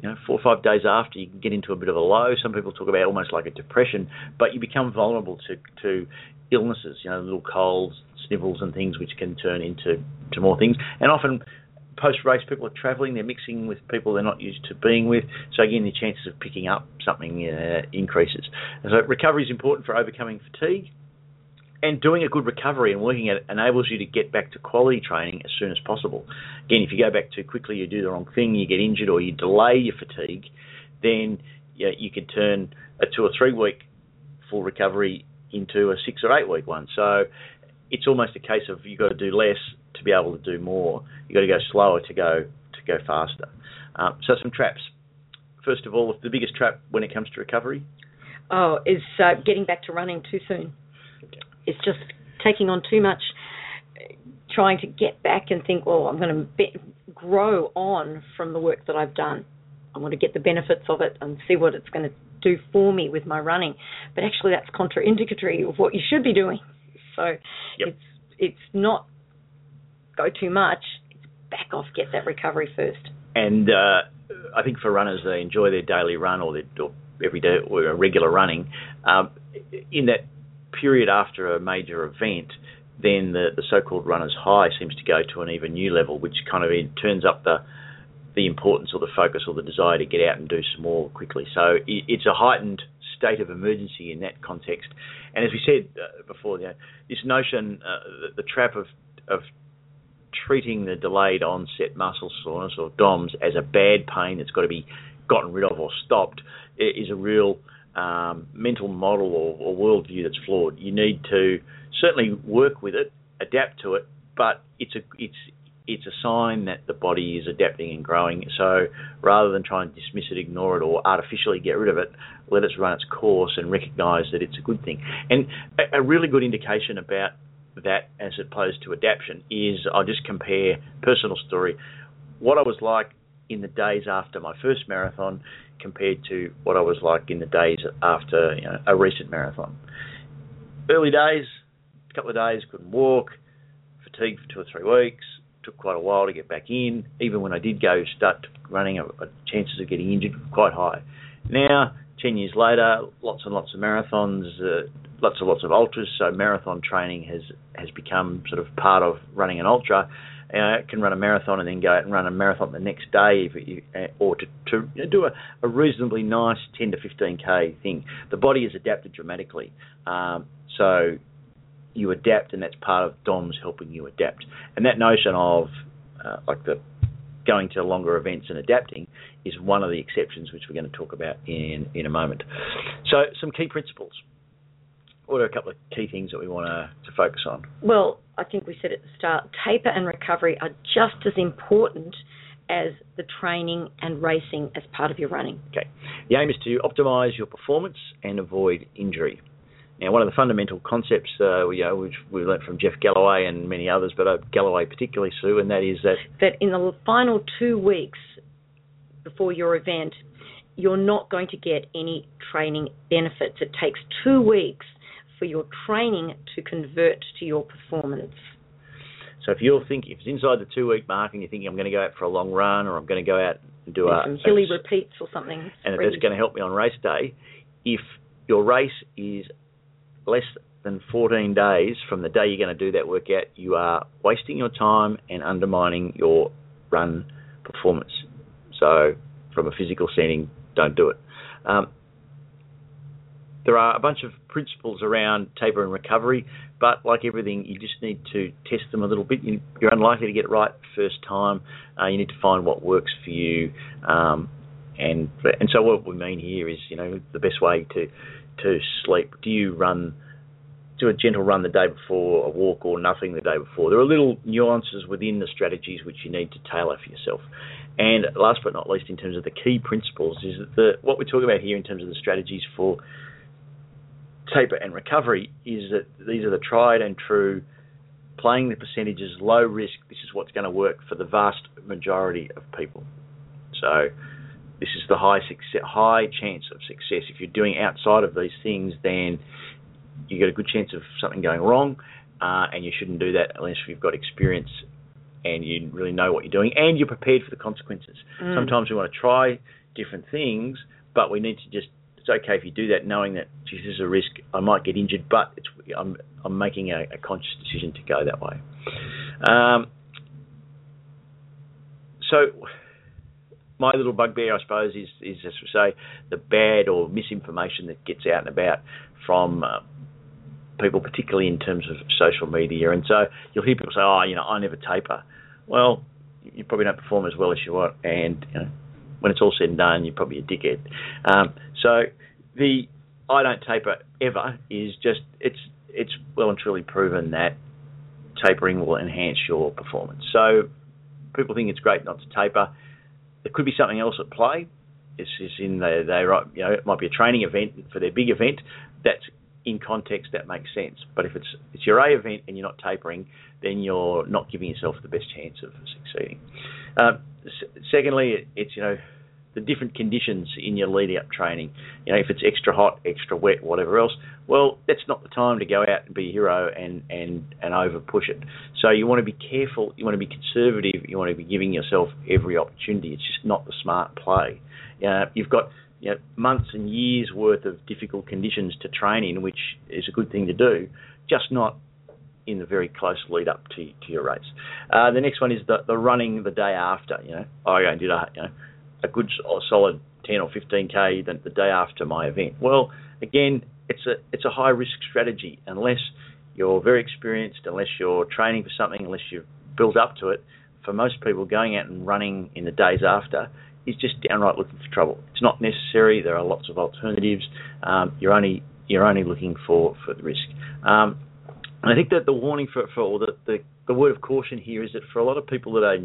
you know, four or five days after, you can get into a bit of a low. Some people talk about almost like a depression, but you become vulnerable to to illnesses, you know, little colds, snivels, and things which can turn into to more things. And often, post race, people are travelling, they're mixing with people they're not used to being with. So again, the chances of picking up something uh, increases. And so recovery is important for overcoming fatigue and doing a good recovery and working at it enables you to get back to quality training as soon as possible. Again, if you go back too quickly, you do the wrong thing, you get injured, or you delay your fatigue, then you, know, you can turn a two or three week full recovery into a six or eight week one. So it's almost a case of you've got to do less to be able to do more. You've got to go slower to go to go faster. Um, so some traps. First of all, the biggest trap when it comes to recovery. Oh, is uh, getting back to running too soon. It's just taking on too much, trying to get back and think, well, I'm going to be- grow on from the work that I've done. I want to get the benefits of it and see what it's going to do for me with my running. But actually, that's contraindicatory of what you should be doing. So yep. it's it's not go too much. It's back off, get that recovery first. And uh, I think for runners, they enjoy their daily run or their or every day or regular running. Um, in that period after a major event, then the, the so-called runner's high seems to go to an even new level, which kind of turns up the the importance or the focus or the desire to get out and do some more quickly. So it, it's a heightened state of emergency in that context. And as we said uh, before, you know, this notion, uh, the, the trap of of treating the delayed onset muscle soreness or DOMS as a bad pain that's got to be gotten rid of or stopped is a real um, mental model or, or worldview that's flawed. You need to certainly work with it, adapt to it, but it's a it's it's a sign that the body is adapting and growing. So rather than try and dismiss it, ignore it, or artificially get rid of it, let it run its course and recognise that it's a good thing. And a, a really good indication about that as opposed to adaptation is I'll just compare personal story. What I was like in the days after my first marathon compared to what I was like in the days after you know, a recent marathon. Early days, a couple of days, couldn't walk, fatigued for two or three weeks. Took quite a while to get back in. Even when I did go start running, a chances of getting injured were quite high. Now, ten years later, lots and lots of marathons, uh, lots and lots of ultras. So marathon training has has become sort of part of running an ultra uh, can run a marathon and then go out and run a marathon the next day, if you, uh, or to, to you know, do a, a, reasonably nice 10 to 15k thing. The body is adapted dramatically, um, so you adapt, and that's part of DOMS helping you adapt. And that notion of uh, like the going to longer events and adapting is one of the exceptions, which we're going to talk about in in a moment. So, some key principles what are a couple of key things that we want to, to focus on? Well, I think we said at the start, taper and recovery are just as important as the training and racing as part of your running. Okay. The aim is to optimise your performance and avoid injury. Now, one of the fundamental concepts, uh, you know, which we learnt from Jeff Galloway and many others, but uh, Galloway particularly, Sue, and that is that that in the final two weeks before your event, you're not going to get any training benefits. It takes two weeks for your training to convert to your performance. So if you're thinking, if it's inside the two week mark and you're thinking I'm going to go out for a long run or I'm going to go out and do a, some hilly a, repeats or something, and that's going to help me on race day, if your race is less than 14 days from the day you're going to do that workout, you are wasting your time and undermining your run performance. So from a physical standing, don't do it. Um, there are a bunch of principles around taper and recovery, but like everything, you just need to test them a little bit. You, are unlikely to get it right first time. Uh, you need to find what works for you, um, and and so what we mean here is, you know, the best way to to sleep. Do you run? Do a gentle run the day before, a walk, or nothing the day before. There are little nuances within the strategies which you need to tailor for yourself. And last but not least, in terms of the key principles, is that the, what we're talking about here in terms of the strategies for taper and recovery is that these are the tried and true playing the percentages low risk this is what's going to work for the vast majority of people so this is the high success, high chance of success if you're doing outside of these things then you get a good chance of something going wrong uh, and you shouldn't do that unless you've got experience and you really know what you're doing, and you're prepared for the consequences. Mm. Sometimes we want to try different things, but we need to just. It's okay if you do that, knowing that geez, this is a risk. I might get injured, but it's I'm I'm making a, a conscious decision to go that way. Um, so my little bugbear, I suppose, is is as we say the bad or misinformation that gets out and about from uh, people, particularly in terms of social media. And so you'll hear people say, "Oh, you know, I never taper." Well, you probably don't perform as well as you want, and you know, when it's all said and done, you're probably a dickhead. Um, so the I don't taper ever is just it's it's well and truly proven that tapering will enhance your performance. So people think it's great not to taper. There could be something else at play. It's, it's in the they you know it might be a training event for their big event. That's in context that makes sense. But if it's it's your A event and you're not tapering, then you're not giving yourself the best chance of succeeding. Uh, secondly, it's you know the different conditions in your leading up training. You know, if it's extra hot, extra wet, whatever else, well, that's not the time to go out and be a hero and and and over push it. So you want to be careful. You want to be conservative. You want to be giving yourself every opportunity. It's just not the smart play. Uh, you've got you know, months and years worth of difficult conditions to train in, which is a good thing to do, just not in the very close lead up to, to your race. Uh, the next one is the, the running the day after. You know, I did a you know a good solid 10 or 15k the, the day after my event. Well, again, it's a it's a high risk strategy unless you're very experienced, unless you're training for something, unless you've built up to it. For most people, going out and running in the days after is just downright looking for trouble. It's not necessary. There are lots of alternatives. Um, you're only you're only looking for for the risk. Um, I think that the warning for for or the, the the word of caution here is that for a lot of people that are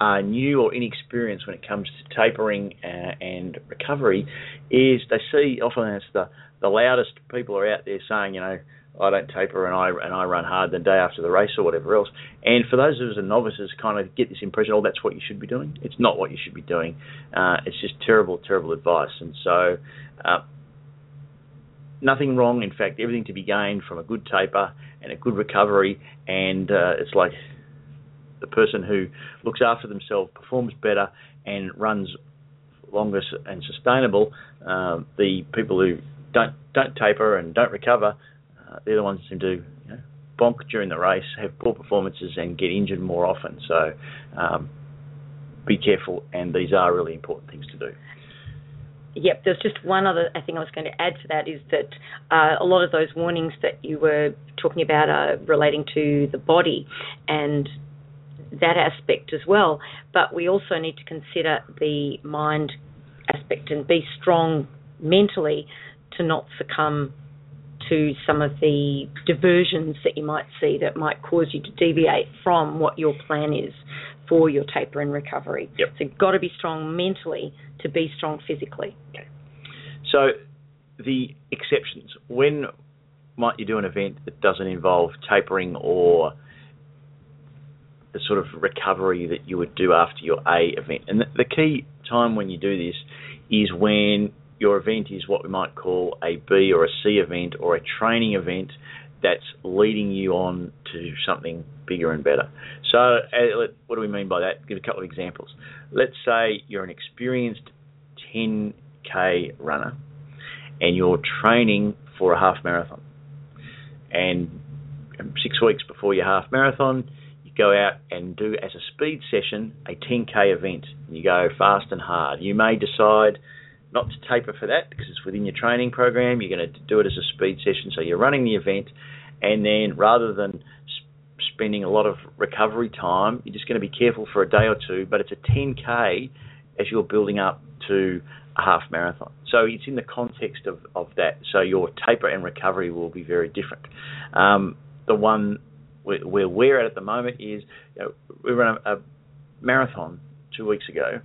are new or inexperienced when it comes to tapering uh, and recovery, is they see often as the the loudest people are out there saying, you know, I don't taper and I and I run hard the day after the race or whatever else. And for those of us as novices, kind of get this impression, oh, that's what you should be doing. It's not what you should be doing. Uh, it's just terrible, terrible advice. And so, uh, nothing wrong. In fact, everything to be gained from a good taper and a good recovery. And uh, it's like the person who looks after themselves performs better and runs longer and sustainable. Uh, the people who don't don't taper and don't recover uh, they're the ones who do you know, bonk during the race, have poor performances, and get injured more often. So um, be careful, and these are really important things to do. Yep, there's just one other thing I was going to add to that is that uh, a lot of those warnings that you were talking about are relating to the body and that aspect as well. But we also need to consider the mind aspect and be strong mentally to not succumb to some of the diversions that you might see that might cause you to deviate from what your plan is for your taper and recovery. Yep. So you've got to be strong mentally to be strong physically. Okay. So the exceptions. When might you do an event that doesn't involve tapering or the sort of recovery that you would do after your A event? And the, the key time when you do this is when your event is what we might call a B or a C event or a training event that's leading you on to something bigger and better. So, uh, what do we mean by that? Give a couple of examples. Let's say you're an experienced 10k runner and you're training for a half marathon. And six weeks before your half marathon, go out and do as a speed session a 10k event. You go fast and hard. You may decide not to taper for that because it's within your training program. You're going to do it as a speed session, so you're running the event, and then rather than spending a lot of recovery time, you're just going to be careful for a day or two. But it's a 10k as you're building up to a half marathon. So it's in the context of, of that. So your taper and recovery will be very different. Um, the one where we're at at the moment is you know, we ran a, a marathon two weeks ago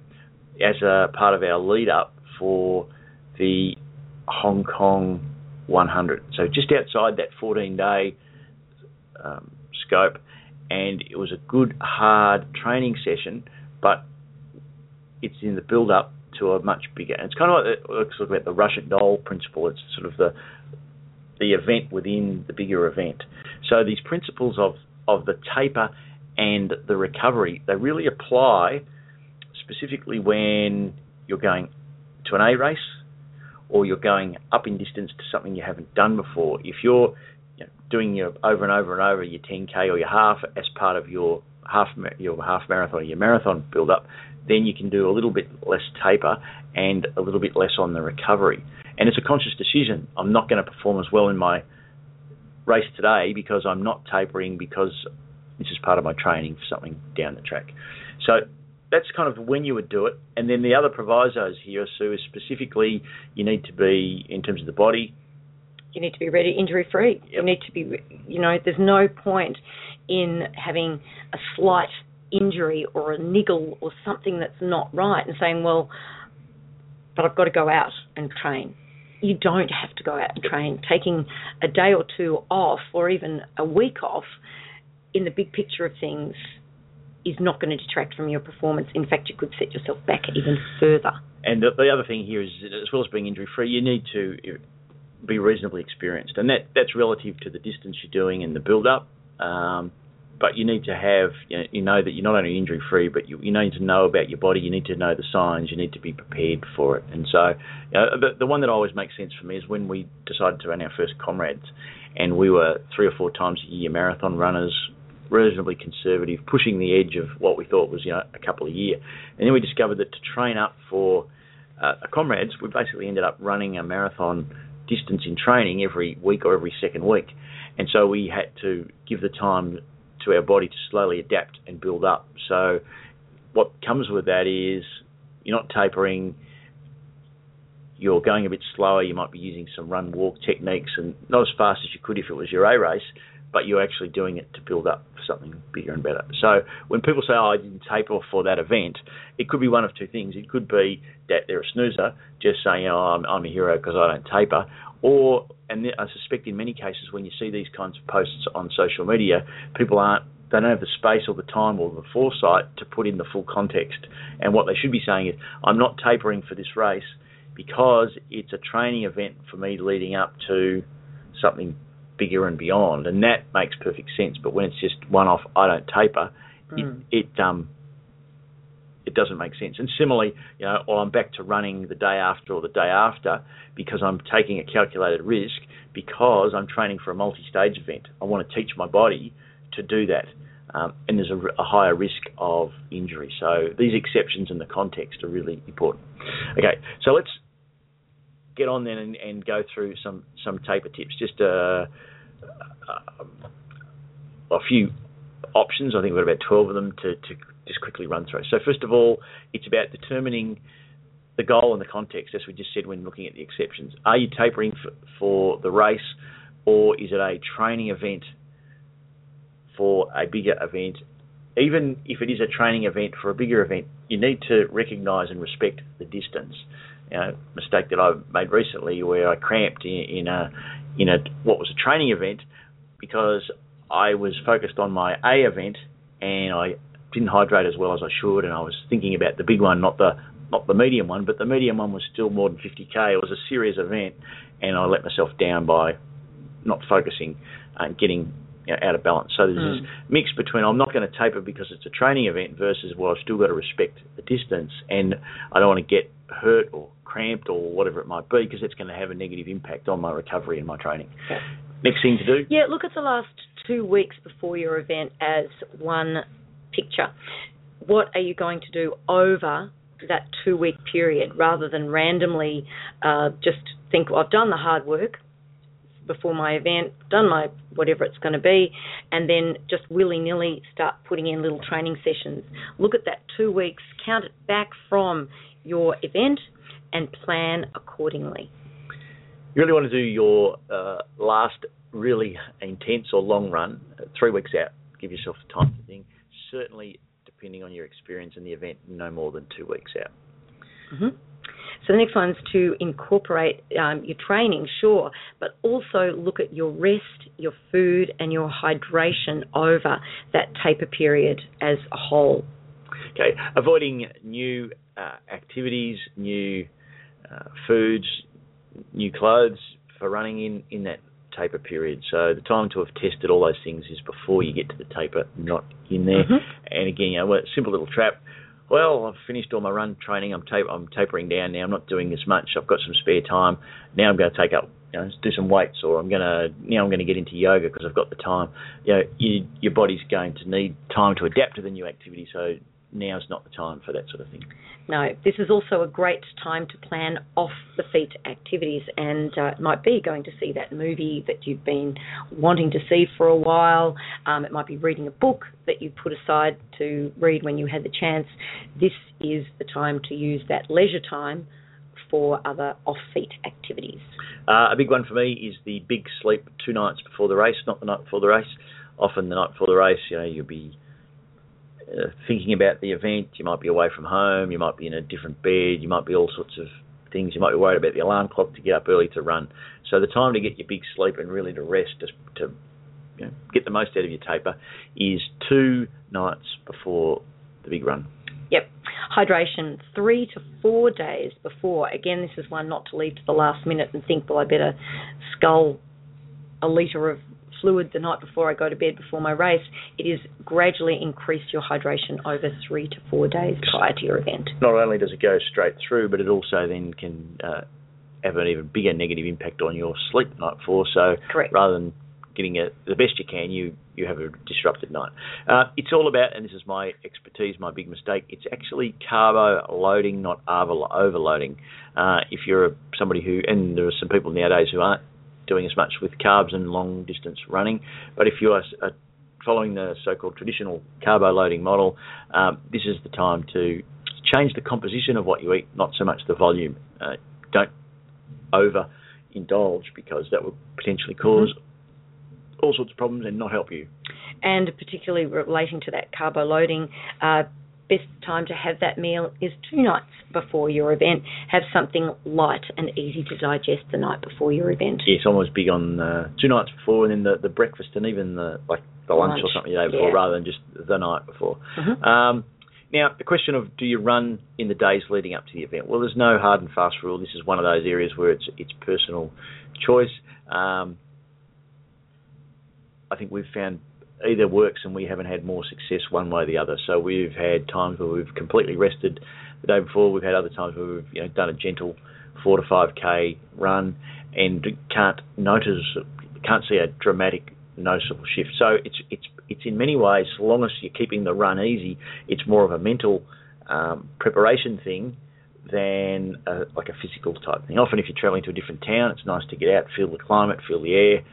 as a part of our lead up for the Hong Kong 100. So just outside that 14 day um, scope, and it was a good hard training session, but it's in the build up to a much bigger. And it's kind of like let's talk about the Russian doll principle. It's sort of the the event within the bigger event. So these principles of of the taper and the recovery, they really apply specifically when you're going to an A race or you're going up in distance to something you haven't done before. If you're you know, doing your over and over and over your 10k or your half as part of your half your half marathon or your marathon build up, then you can do a little bit less taper and a little bit less on the recovery. And it's a conscious decision. I'm not going to perform as well in my race today because I'm not tapering because this is part of my training for something down the track. So that's kind of when you would do it. And then the other provisos here, Sue, is specifically you need to be, in terms of the body, you need to be ready injury free. Yep. You need to be, you know, there's no point in having a slight injury or a niggle or something that's not right and saying, well, but I've got to go out and train. You don't have to go out and train. Taking a day or two off or even a week off in the big picture of things is not going to detract from your performance. In fact, you could set yourself back even further. And the, the other thing here is, as well as being injury free, you need to be reasonably experienced, and that that's relative to the distance you're doing and the build up. Um, but you need to have you know, you know that you're not only injury free, but you, you need to know about your body. You need to know the signs. You need to be prepared for it. And so, you know, the the one that always makes sense for me is when we decided to run our first comrades, and we were three or four times a year marathon runners, reasonably conservative, pushing the edge of what we thought was you know a couple a year, and then we discovered that to train up for uh, comrades, we basically ended up running a marathon distance in training every week or every second week, and so we had to give the time to our body to slowly adapt and build up. So what comes with that is you're not tapering. You're going a bit slower. You might be using some run walk techniques and not as fast as you could if it was your A race, but you're actually doing it to build up for something bigger and better. So when people say, "Oh, I didn't taper for that event," it could be one of two things. It could be that they're a snoozer, just saying, "Oh, I'm, I'm a hero because I don't taper," or and I suspect in many cases when you see these kinds of posts on social media, people aren't they don't have the space or the time or the foresight to put in the full context. And what they should be saying is, I'm not tapering for this race because it's a training event for me leading up to something bigger and beyond, and that makes perfect sense. But when it's just one off, I don't taper. Mm. It, it um it doesn't make sense. And similarly, you know, or I'm back to running the day after or the day after because I'm taking a calculated risk because I'm training for a multi-stage event. I want to teach my body to do that. Um, and there's a, a, higher risk of injury. So these exceptions in the context are really important. Okay, so let's get on then and, and go through some, some taper tips. Just a, a, a few options. I think we've got about 12 of them to, to just quickly run through. So first of all, it's about determining the goal and the context, as we just said when looking at the exceptions. Are you tapering for, for the race, or is it a training event for a bigger event? Even if it is a training event for a bigger event, you need to recognise and respect the distance. You know, mistake that I made recently where I cramped in, in a in a what was a training event because I was focused on my A event and I didn't hydrate as well as I should, and I was thinking about the big one, not the not the medium one, but the medium one was still more than 50k. It was a serious event, and I let myself down by not focusing and getting you know, out of balance. So there's mm. this mix between I'm not going to taper because it's a training event versus well I've still got to respect the distance, and I don't want to get hurt or cramped or whatever it might be because it's going to have a negative impact on my recovery and my training. Next thing to do? Yeah, look at the last two weeks before your event as one picture. What are you going to do over that two week period rather than randomly uh, just think, well, I've done the hard work before my event, done my whatever it's going to be, and then just willy nilly start putting in little training sessions. Look at that two weeks, count it back from your event, and plan accordingly. You really want to do your uh, last really intense or long run uh, three weeks out. Give yourself the time to think certainly, depending on your experience in the event, no more than two weeks out. Mm-hmm. So the next one is to incorporate um, your training, sure, but also look at your rest, your food, and your hydration over that taper period as a whole. Okay, avoiding new uh, activities, new uh, foods, new clothes for running in, in that taper period. So the time to have tested all those things is before you get to the taper, not in there. Mhm. And again, you know, a simple little trap. Well, I've finished all my run training. I'm taper, I'm tapering down now. I'm not doing as much. I've got some spare time. Now I'm going to take up, you know, do some weights, or I'm going to now I'm going to get into yoga because I've got the time. You know, you, your body's going to need time to adapt to the new activity. So now's not the time for that sort of thing. No, this is also a great time to plan off the feet activities, and uh, it might be going to see that movie that you've been wanting to see for a while. Um, it might be reading a book that you put aside to read when you had the chance. This is the time to use that leisure time for other off feet activities. Uh, a big one for me is the big sleep two nights before the race, not the night before the race. Often the night before the race, you know, you'll be uh, thinking about the event. You might be away from home. You might be in a different bed. You might be all sorts of things. You might be worried about the alarm clock to get up early to run. So the time to get your big sleep and really to rest, to, to you know, get the most out of your taper, is two nights before the big run. Yep. Hydration three to four days before. Again, this is one not to leave to the last minute and think, well, I better scull a litre of fluid the night before I go to bed before my race. It is gradually increase your hydration over three to four days prior to your event. Not only does it go straight through, but it also then can uh, have an even bigger negative impact on your sleep the night before. So Correct. rather than getting it the best you can, you you have a disrupted night. Uh, it's all about, and this is my expertise, my big mistake. It's actually carbo loading, not over- overloading. Uh, if you're a, somebody who, and there are some people nowadays who aren't doing as much with carbs and long distance running, but if you are following the so-called traditional carbo loading model, um, this is the time to change the composition of what you eat, not so much the volume. Uh, don't over indulge because that would potentially because all sorts of problems and not help you. And particularly relating to that carbo loading, uh, best time to have that meal is two nights before your event. Have something light and easy to digest the night before your event. Yes, I'm always big on uh, two nights before and then the, the breakfast and even the like the lunch, Lunch, or something the day before yeah. rather than just the night before. Mhm. Um, now, the question of do you run in the days leading up to the event? Well, there's no hard and fast rule. This is one of those areas where it's it's personal choice. Um, I think we've found either works and we haven't had more success one way or the other. So we've had times where we've completely rested the day before. We've had other times where we've you know done a gentle four to five k run and can't notice, can't see a dramatic noticeable shift. So it's it's it's in many ways, as long as you're keeping the run easy, it's more of a mental um, preparation thing than a, like a physical type thing. Often, if you're travelling to a different town, it's nice to get out, feel the climate, feel the air,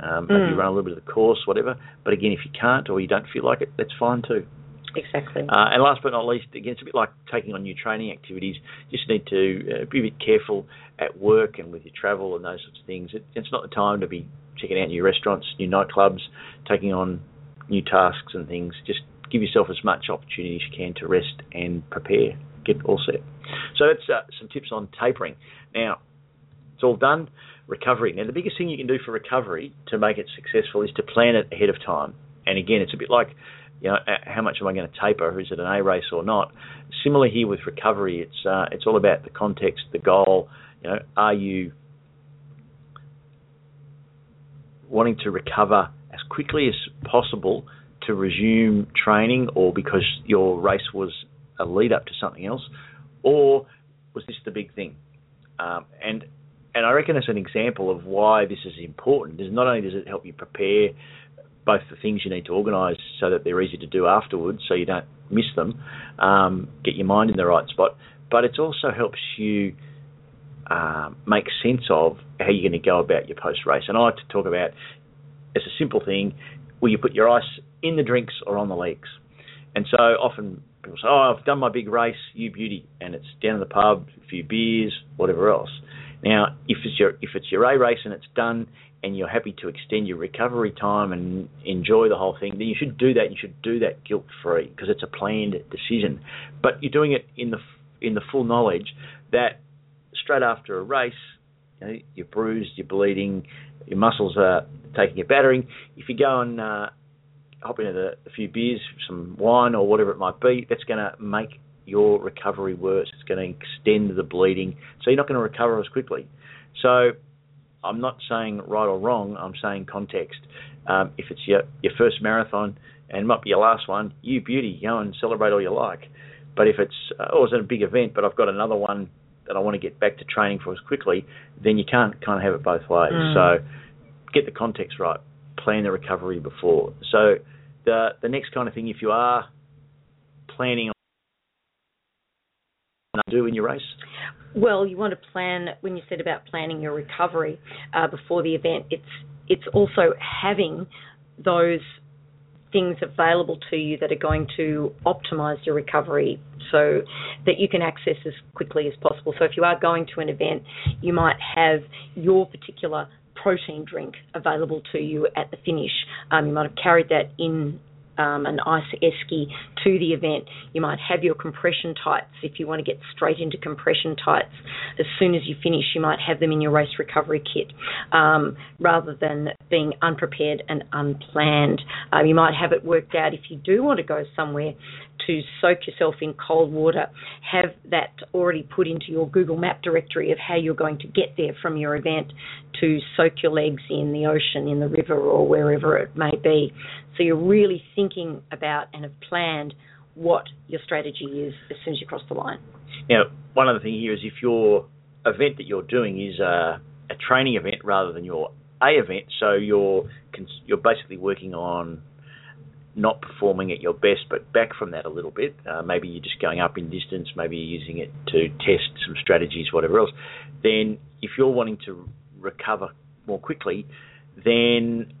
um, maybe Mm. run a little bit of the course, whatever. But again, if you can't or you don't feel like it, that's fine too. Exactly. Uh, and last but not least, again, it's a bit like taking on new training activities. You just need to uh, be a bit careful at work and with your travel and those sorts of things. It, it's not the time to be checking out new restaurants, new nightclubs, taking on new tasks and things. Just give yourself as much opportunity as you can to rest and prepare, get all set. So that's uh, some tips on tapering. Now, it's all done. Recovery. Now, the biggest thing you can do for recovery to make it successful is to plan it ahead of time. And again, it's a bit like, you know, how much am I going to taper? Is it an A race or not? Similar here with recovery. It's uh, it's all about the context, the goal. You know, are you wanting to recover as quickly as possible to resume training, or because your race was a lead up to something else, or was this the big thing? Um, and and I reckon it's an example of why this is important. Is not only does it help you prepare both the things you need to organise so that they're easy to do afterwards, so you don't miss them, um, get your mind in the right spot, but it also helps you uh, make sense of how you're going to go about your post race. And I like to talk about it's a simple thing where you put your ice in the drinks or on the legs. And so often people say, "Oh, I've done my big race, you beauty," and it's down in the pub, a few beers, whatever else. Now, if it's your if it's your A race and it's done, and you're happy to extend your recovery time and enjoy the whole thing, then you should do that. You should do that guilt free because it's a planned decision. But you're doing it in the in the full knowledge that straight after a race, you know, you're bruised, you're bleeding, your muscles are taking a battering. If you go and uh, hop into the, a few beers, some wine, or whatever it might be, that's going to make your recovery worse. It's going to extend the bleeding, so you're not going to recover as quickly. So I'm not saying right or wrong. I'm saying context. Um, if it's your your first marathon and might be your last one, you beauty, go and celebrate all you like. But if it's uh, oh, it's a big event, but I've got another one that I want to get back to training for as quickly, then you can't kind of have it both ways. Mm. So get the context right. Plan the recovery before. So the the next kind of thing, if you are planning on do in your race? Well, you want to plan when you said about planning your recovery uh, before the event. It's it's also having those things available to you that are going to optimize your recovery so that you can access as quickly as possible. So if you are going to an event, you might have your particular protein drink available to you at the finish. Um, you might have carried that in um, an ice esky to the event. You might have your compression tights if you want to get straight into compression tights. As soon as you finish, you might have them in your race recovery kit um, rather than being unprepared and unplanned. Um, you might have it worked out if you do want to go somewhere to soak yourself in cold water, have that already put into your Google Map directory of how you're going to get there from your event to soak your legs in the ocean, in the river, or wherever it may be. So you're really thinking about and have planned what your strategy is as soon as you cross the line. Now, one other thing here is if your event that you're doing is a, a training event rather than your A event, so you're you're basically working on not performing at your best, but back from that a little bit. Uh, maybe you're just going up in distance, maybe you're using it to test some strategies, whatever else. Then, if you're wanting to recover more quickly, then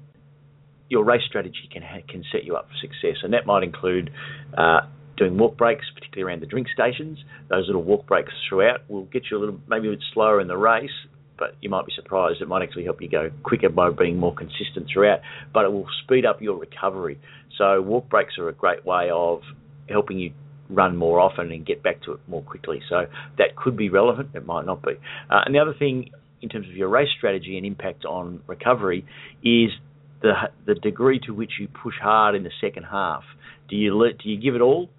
your race strategy can ha- can set you up for success, and that might include uh, doing walk breaks, particularly around the drink stations. Those little walk breaks throughout will get you a little maybe a bit slower in the race, but you might be surprised. It might actually help you go quicker by being more consistent throughout, but it will speed up your recovery. So walk breaks are a great way of helping you run more often and get back to it more quickly. So that could be relevant. It might not be. Uh, and the other thing in terms of your race strategy and impact on recovery is the the degree to which you push hard in the second half. Do you let, do you give it all? Do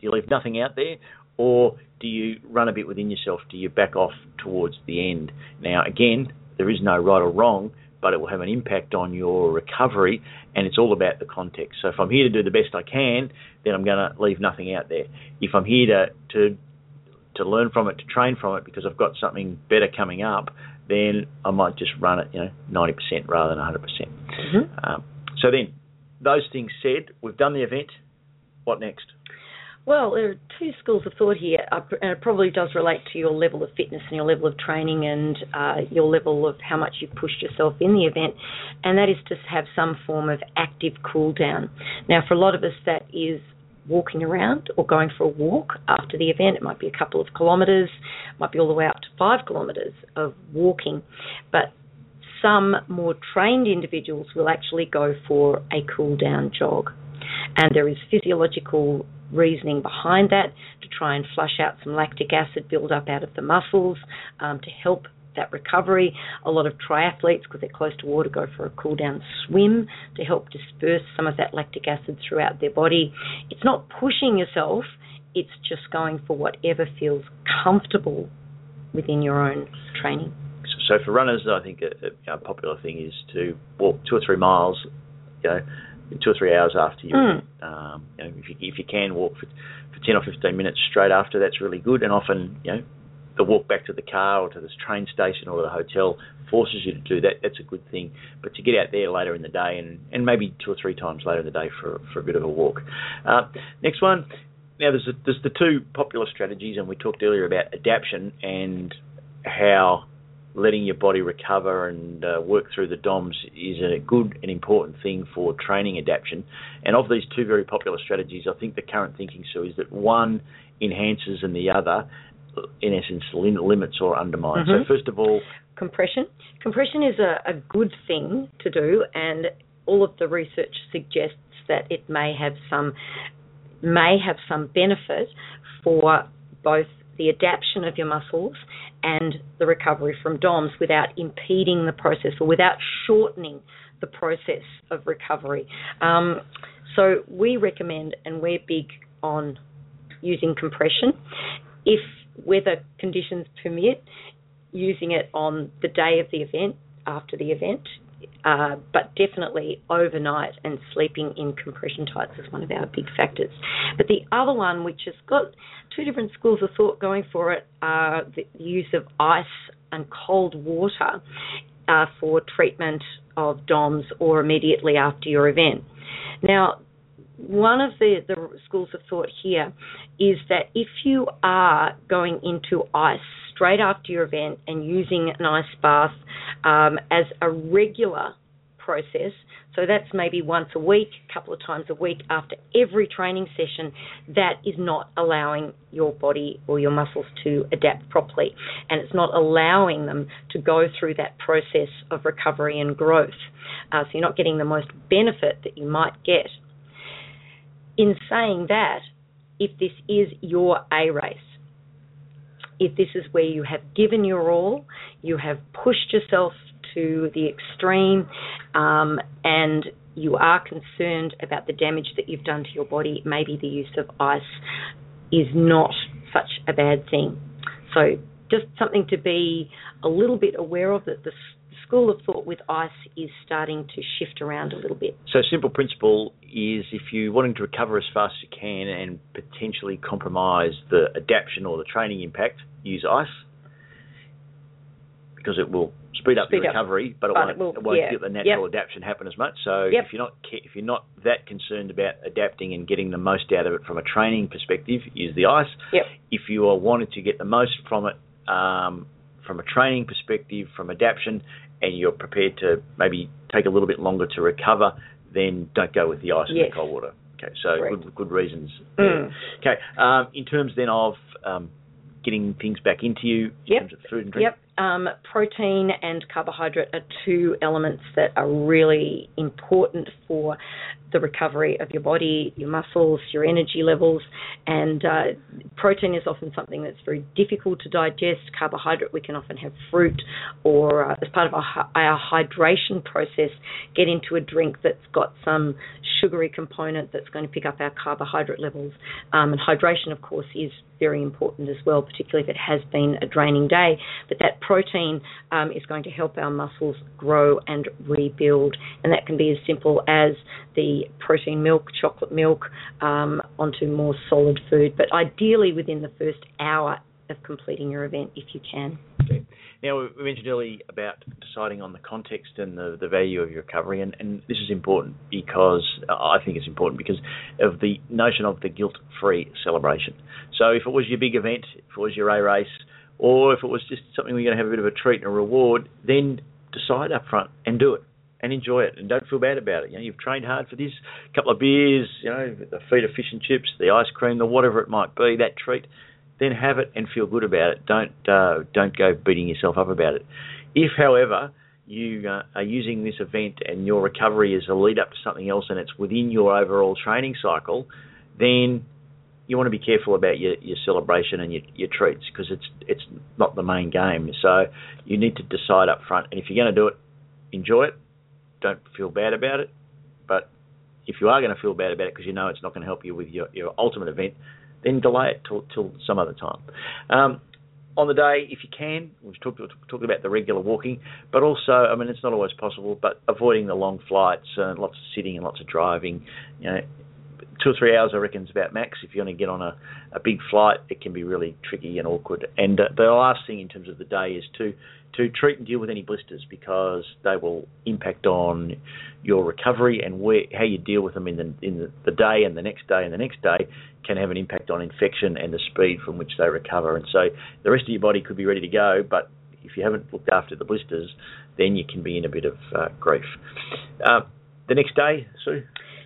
you leave nothing out there, or do you run a bit within yourself? Do you back off towards the end? Now, again, there is no right or wrong, but it will have an impact on your recovery, and it's all about the context. So if I'm here to do the best I can, then I'm going to leave nothing out there. If I'm here to to to learn from it, to train from it, because I've got something better coming up, then I might just run it, you know, 90% rather than 100%. percent mm hmm um, so then, those things said, we've done the event. What next? Well, there are two schools of thought here, uh, and it probably does relate to your level of fitness and your level of training and uh, your level of how much you've pushed yourself in the event, and that is to have some form of active cool down. Now, for a lot of us, that is walking around or going for a walk after the event. It might be a couple of kilometres, might be all the way up to five kilometres of walking, but some more trained individuals will actually go for a cool down jog. And there is physiological reasoning behind that to try and flush out some lactic acid buildup out of the muscles um, to help that recovery. A lot of triathletes, because they're close to water, go for a cool down swim to help disperse some of that lactic acid throughout their body. It's not pushing yourself, it's just going for whatever feels comfortable within your own training. So, for runners, I think a, a popular thing is to walk two or three miles, you know, two or three hours after you. Mm. Um, you know, if you if you can walk for for ten or fifteen minutes straight after, that's really good. And often, you know, the walk back to the car or to this train station or the hotel forces you to do that. That's a good thing. But to get out there later in the day and and maybe two or three times later in the day for for a bit of a walk. Uh, next one. Now there's a, there's the two popular strategies, and we talked earlier about adaptation and how letting your body recover and uh, work through the DOMS is a good and important thing for training adaptation. And of these two very popular strategies, I think the current thinking, Sue, is that one enhances and the other, in essence, limits or undermines. Mm-hmm. So, first of all, compression. Compression is a, a good thing to do, and all of the research suggests that it may have some may have some benefit for both the adaptation of your muscles and the recovery from DOMS without impeding the process or without shortening the process of recovery. Um, so we recommend, and we're big on using compression. If weather conditions permit, using it on the day of the event after the event, uh, but definitely overnight and sleeping in compression tights is one of our big factors. But the other one, which has got two different schools of thought going for it, are the use of ice and cold water uh, for treatment of DOMS or immediately after your event. Now, one of the, the schools of thought here is that if you are going into ice straight after your event and using an ice bath um, as a regular process, so that's maybe once a week, a couple of times a week after every training session, that is not allowing your body or your muscles to adapt properly. And it's not allowing them to go through that process of recovery and growth. Uh, so you're not getting the most benefit that you might get in saying that, if this is your A race, if this is where you have given your all, you have pushed yourself to the extreme, um, and you are concerned about the damage that you've done to your body, maybe the use of ice is not such a bad thing. So, just something to be a little bit aware of that the school of thought with ice is starting to shift around a little bit. So, simple principle is if you're wanting to recover as fast as you can and potentially compromise the adaptation or the training impact, use ice because it will speed up Speed the up. recovery, but it But won't, it will- it won't yeah. get the natural Yep. adaptation happen as much. So Yep. if you're not if you're not that concerned about adapting and getting the most out of it from a training perspective, use the ice. Yep. If you are wanting to get the most from it um, from a training perspective, from adaptation, and you're prepared to maybe take a little bit longer to recover, then don't go with the ice and the cold water. Okay, so Correct. good, good reasons. Mm. Okay, um, in terms then of um, getting things back into you, in Yep. terms of food and drink. Yep. Um, protein and carbohydrate are two elements that are really important for the recovery of your body, your muscles, your energy levels. And uh, protein is often something that's very difficult to digest. Carbohydrate, we can often have fruit or, uh, as part of our, our hydration process, get into a drink that's got some sugary component that's going to pick up our carbohydrate levels. Um, and hydration, of course, is very important as well, particularly if it has been a draining day. But that protein um, is going to help our muscles grow and rebuild, and that can be as simple as the protein milk, chocolate milk, um, onto more solid food. But ideally within the first hour of completing your event, if you can. Okay. Now, we mentioned earlier about deciding on the context and the, the value of your recovery, and, and this is important because uh, I think it's important because of the notion of the guilt free celebration. So, if it was your big event, if it was your A race, or if it was just something we're going to have a bit of a treat and a reward, then decide up front and do it and enjoy it and don't feel bad about it. You know, you've trained hard for this, a couple of beers, you know, the feed of fish and chips, the ice cream, the whatever it might be, that treat then have it and feel good about it. Don't uh, don't go beating yourself up about it. If, however, you uh, are using this event and your recovery is a lead up to something else and it's within your overall training cycle, then you want to be careful about your, your celebration and your, your treats because it's it's not the main game. So you need to decide up front. And if you're going to do it, enjoy it. Don't feel bad about it. But if you are going to feel bad about it because you know it's not going to help you with your, your ultimate event, then delay it till, till some other time. Um, on the day, if you can, we've talked, talked about the regular walking, but also, I mean, it's not always possible, but avoiding the long flights, uh, lots of sitting and lots of driving. You know, two or three hours, I reckon, is about max. If you want to get on a, a big flight, it can be really tricky and awkward. And uh, the last thing in terms of the day is to to treat and deal with any blisters because they will impact on your recovery and where how you deal with them in the in the, the day and the next day and the next day can have an impact on infection and the speed from which they recover. And so the rest of your body could be ready to go, but if you haven't looked after the blisters, then you can be in a bit of uh, grief. Uh, the next day, Sue.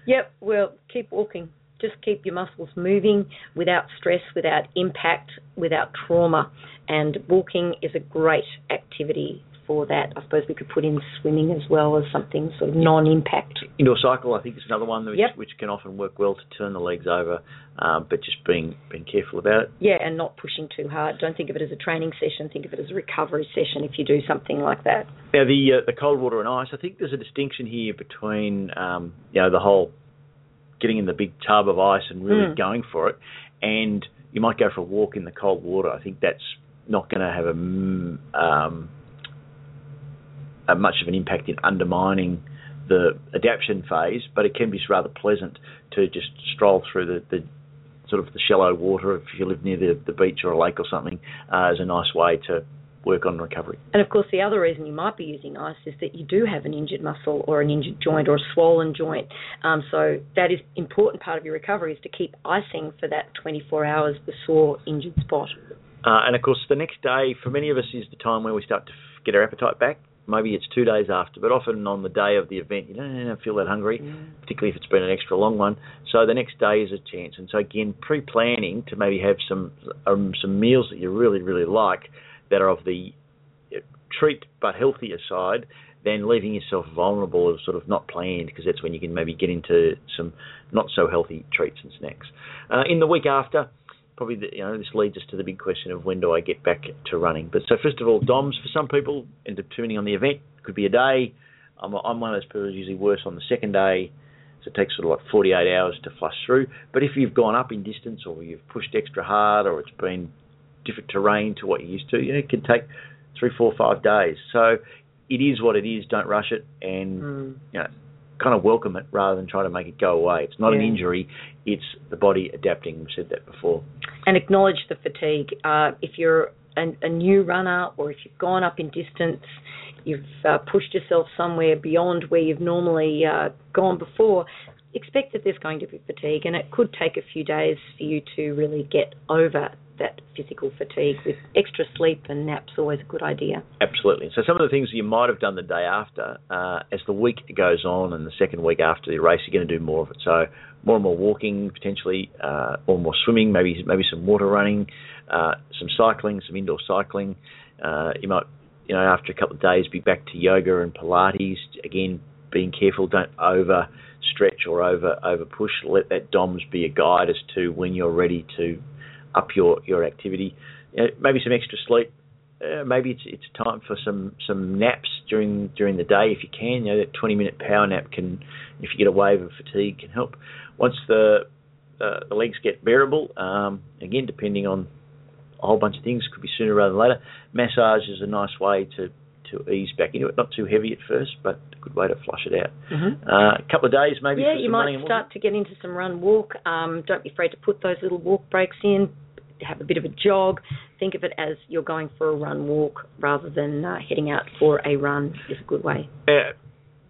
Yep, well, keep walking. Just keep your muscles moving without stress, without impact, without trauma. And walking is a great activity for that. I suppose we could put in swimming as well as something sort of non impact. Indoor cycle, I think, is another one which, Yep. which can often work well to turn the legs over, um, but just being being careful about it. Yeah, and not pushing too hard. Don't think of it as a training session, think of it as a recovery session if you do something like that. Now, the uh, the cold water and ice, I think there's a distinction here between um, you know the whole getting in the big tub of ice and really Mm. going for it, and you might go for a walk in the cold water. I think that's not going to have a mm, um, uh, much of an impact in undermining the adaptation phase, but it can be rather pleasant to just stroll through the, the sort of the shallow water if you live near the, the beach or a lake or something uh, as a nice way to work on recovery. And of course, the other reason you might be using ice is that you do have an injured muscle or an injured joint or a swollen joint. Um, so that is important part of your recovery is to keep icing for that 24 hours the sore injured spot. Uh, and of course, the next day for many of us is the time where we start to get our appetite back. Maybe it's two days after, but often on the day of the event, you don't don't feel that hungry, mm. particularly if it's been an extra long one. So the next day is a chance. And so again, pre-planning to maybe have some um, some meals that you really really like that are of the uh, treat but healthier side than leaving yourself vulnerable or sort of not planned because that's when you can maybe get into some not so healthy treats and snacks. Uh, in the week after, probably the, you know this leads us to the big question of when do I get back to running. But so first of all, DOMS for some people, and depending on the event, could be a day. I'm, I'm one of those people who's usually worse on the second day, so it takes sort of like 48 hours to flush through. But if you've gone up in distance or you've pushed extra hard or it's been different terrain to what you're used to, you know, it can take three, four, five days. So it is what it is. Don't rush it, and mm. you know, kind of welcome it rather than try to make it go away. It's not yeah. an injury; it's the body adapting. We've said that before. And acknowledge the fatigue. Uh, if you're a, a, new runner, or if you've gone up in distance, you've uh, pushed yourself somewhere beyond where you've normally uh, gone before. Expect that there's going to be fatigue, and it could take a few days for you to really get over that physical fatigue with extra sleep and naps always a good idea. Absolutely. So some of the things you might have done the day after, uh, as the week goes on and the second week after the race, you're going to do more of it. So more and more walking, potentially, uh, or more swimming, maybe maybe some water running, uh, some cycling, some indoor cycling. Uh, you might, you know, after a couple of days, be back to yoga and Pilates. Again, being careful, don't over stretch or over over push. Let that DOMS be a guide as to when you're ready to up your your activity. You know, maybe some extra sleep. Uh, maybe it's it's time for some some naps during during the day if you can. You know that 20 minute power nap can, if you get a wave of fatigue, can help. Once the uh, the legs get bearable, um, again depending on a whole bunch of things, could be sooner rather than later. Massage is a nice way to to ease back into it. Not too heavy at first, but a good way to flush it out. Mm-hmm. Uh, a couple of days maybe. Yeah, you might start to get into some run walk. Um, don't be afraid to put those little walk breaks in have a bit of a jog. Think of it as you're going for a run walk rather than uh, heading out for a run is a good way. Uh,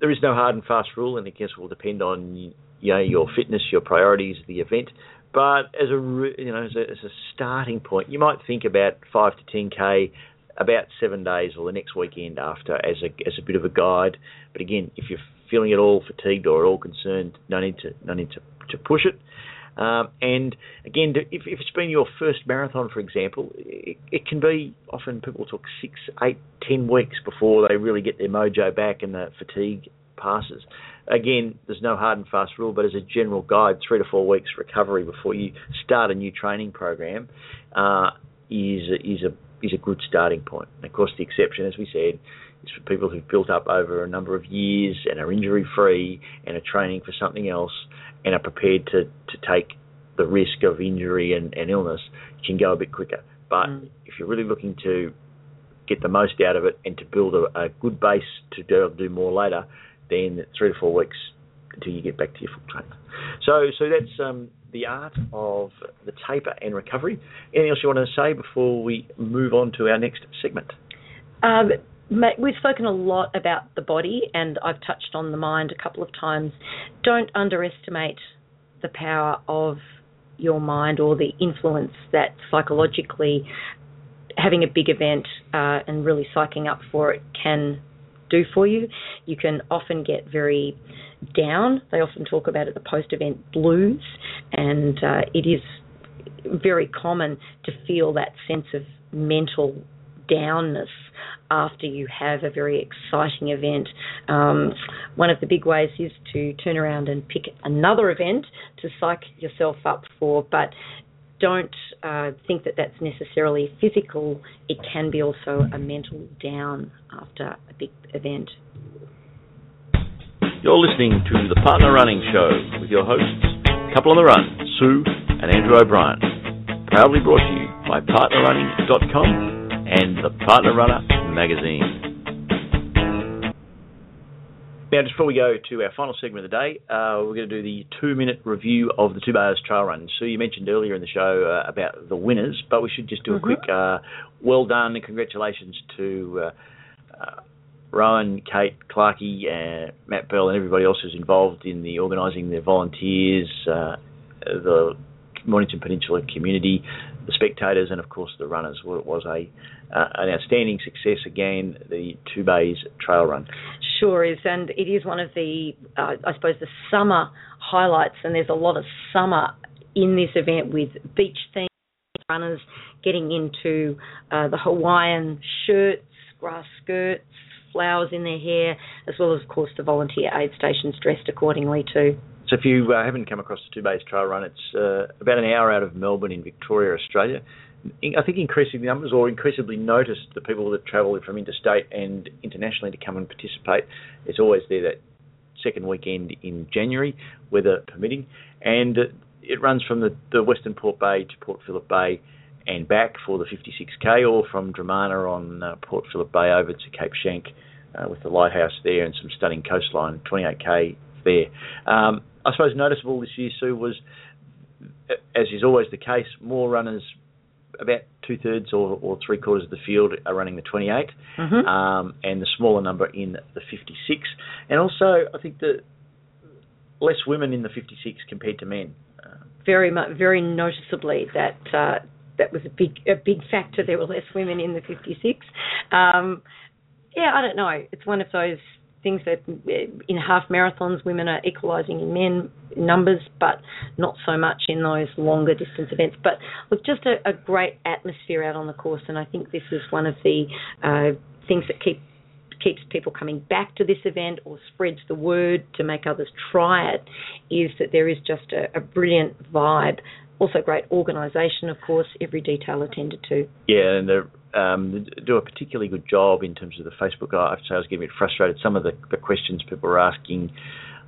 there is no hard and fast rule, and I guess it will depend on you know, your fitness, your priorities, the event. But as a you know as a, as a starting point, you might think about five to ten k about seven days or the next weekend after as a as a bit of a guide. But again, if you're feeling at all fatigued or at all concerned, no need to no need to, to push it. Um, and again, if, if, it's been your first marathon, for example, it, it, can be often people talk six, eight, ten weeks before they really get their mojo back and the fatigue passes. Again, there's no hard and fast rule, but as a general guide, three to four weeks recovery before you start a new training program uh, is is a is a good starting point. And of course, the exception, as we said, is for people who've built up over a number of years and are injury free and are training for something else and are prepared to, to take the risk of injury and, and illness can go a bit quicker. But mm. if you're really looking to get the most out of it and to build a, a good base to do, do more later, then three to four weeks until you get back to your full training. So, so that's um, the art of the taper and recovery. Anything else you want to say before we move on to our next segment? Um, we've spoken a lot about the body, and I've touched on the mind a couple of times. Don't underestimate the power of your mind or the influence that psychologically having a big event uh, and really psyching up for it can do for you. You can often get very down. They often talk about it the post event blues, and uh, it is very common to feel that sense of mental downness after you have a very exciting event. Um, one of the big ways is to turn around and pick another event to psych yourself up for, but don't uh, think that that's necessarily physical. It can be also a mental down after a big event. You're listening to the Partner Running Show with your hosts, Couple on the Run, Sue and Andrew O'Brien. Proudly brought to you by PartnerRunning.com and the Partner Runner magazine. Now, just before we go to our final segment of the day, uh, we're going to do the two-minute review of the Two Bays Trail Run. So you mentioned earlier in the show uh, about the winners, but we should just do a Mm-hmm. quick uh, well done and congratulations to uh, uh, Rowan, Kate, Clarkey, uh, Matt Bell, and everybody else who's involved in the organising, the volunteers, uh, the Mornington Peninsula community, the spectators, and of course the runners. Well, It was a uh, an outstanding success again. The Two Bays Trail Run. Sure is, and it is one of the, uh, I suppose, the summer highlights, and there's a lot of summer in this event with beach themed runners getting into uh, the Hawaiian shirts, grass skirts, flowers in their hair, as well as, of course, the volunteer aid stations dressed accordingly too. So if you uh, haven't come across the Two Bays Trail Run, it's uh, about an hour out of Melbourne in Victoria, Australia. I think increasing numbers or increasingly noticed the people that travel from interstate and internationally to come and participate. It's always there that second weekend in January, weather permitting, and it runs from the, the Western Port Bay to Port Phillip Bay and back for the 56k, or from Dromana on uh, Port Phillip Bay over to Cape Schanck uh, with the lighthouse there and some stunning coastline, 28k there. Um, I suppose noticeable this year, Sue, was, as is always the case, more runners, about two thirds or, or three quarters of the field are running the 28, Mm-hmm. um, and the smaller number in the 56. And also, I think the less women in the 56 compared to men. Very much, very noticeably that uh, that was a big a big factor. There were less women in the 56. Um, yeah, I don't know. It's one of those things that in half marathons women are equalising in men numbers, but not so much in those longer distance events. But look, just a, a great atmosphere out on the course, and I think this is one of the uh, things that keep keeps people coming back to this event or spreads the word to make others try it is that there is just a, a brilliant vibe. Also, great organisation, of course, every detail attended to. Yeah, and they um, they do a particularly good job in terms of the Facebook. I have to say, I was getting a bit frustrated. Some of the, the questions people were asking,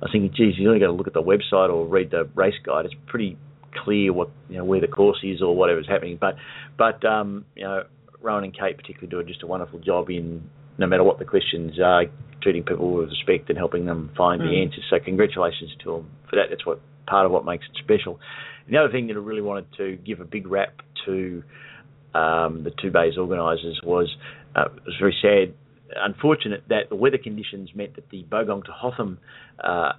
I was thinking, geez, you only got to look at the website or read the race guide. It's pretty clear what you know where the course is or whatever's happening. But but um, you know, Rowan and Kate particularly do just a wonderful job in no matter what the questions are, treating people with respect and helping them find the Mm. answers. So congratulations to them for that. That's what part of what makes it special. And the other thing that I really wanted to give a big rap to um, the two bays organisers was uh, it was very sad, unfortunate that the weather conditions meant that the Bogong to Hotham uh,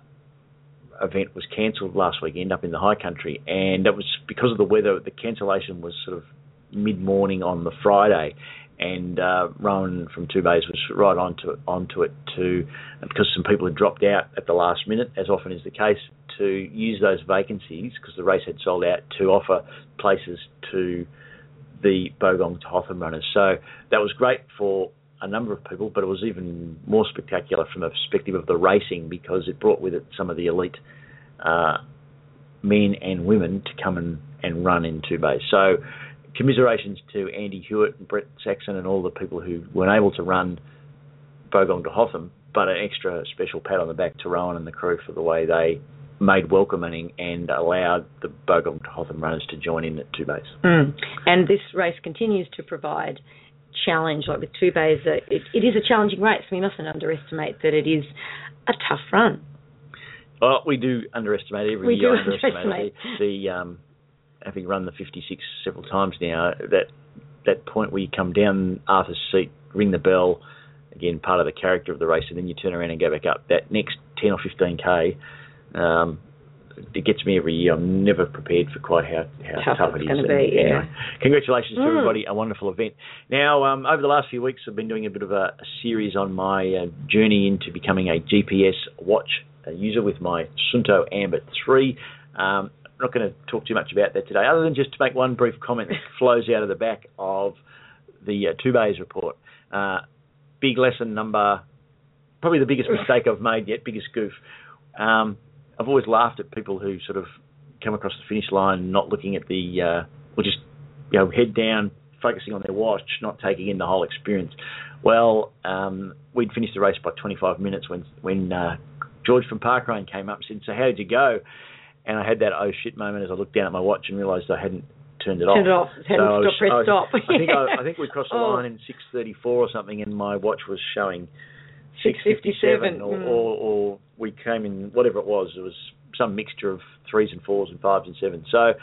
event was cancelled last weekend up in the high country, and that was because of the weather. The cancellation was sort of mid morning on the Friday, and uh, Rowan from Two Bays was right onto it, onto it to because some people had dropped out at the last minute, as often is the case, to use those vacancies because the race had sold out to offer places to the Bogong to Hotham runners. So that was great for a number of people, but it was even more spectacular from the perspective of the racing because it brought with it some of the elite uh, men and women to come and, and run in two bays. So commiserations to Andy Hewitt and Brett Saxon and all the people who weren't able to run Bogong to Hotham, but an extra special pat on the back to Rowan and the crew for the way they made welcoming and allowed the Bogong to Hotham runners to join in at two bays. Mm. And this race continues to provide challenge, like with two bays. Uh, it, it is a challenging race. We mustn't underestimate that it is a tough run. Well, we do underestimate every We year. do underestimate underestimate. the, the um, having run the 56 several times now. That that point where you come down Arthur's seat, ring the bell, again part of the character of the race, and then you turn around and go back up. That next 10 or 15k, um, it gets me every year. I'm never prepared for quite how how Tough tough, it is. And be, yeah. anyway, congratulations to Mm. everybody. A wonderful event. Now, um, over the last few weeks, I've been doing a bit of a, a series on my uh, journey into becoming a GPS watch user with my Suunto Ambit 3. Um, I'm not going to talk too much about that today, other than just to make one brief comment that [LAUGHS] flows out of the back of the uh, Two Bays report. Uh, big lesson number, probably the biggest mistake I've made yet, biggest goof. Um, I've always laughed at people who sort of come across the finish line not looking at the, uh, or just you know head down, focusing on their watch, not taking in the whole experience. Well, um, we'd finished the race by 25 minutes when when uh, George from Parkrun came up and said, "So how did you go?" And I had that oh shit moment as I looked down at my watch and realised I hadn't turned it off. Turn it off. Hadn't I was- stop, I was- stop. I think I, I think we crossed the [LAUGHS] Oh. line in 6:34 or something, and my watch was showing 657 or, Mm. or, or we came in whatever it was. It was some mixture of threes and fours and fives and sevens. So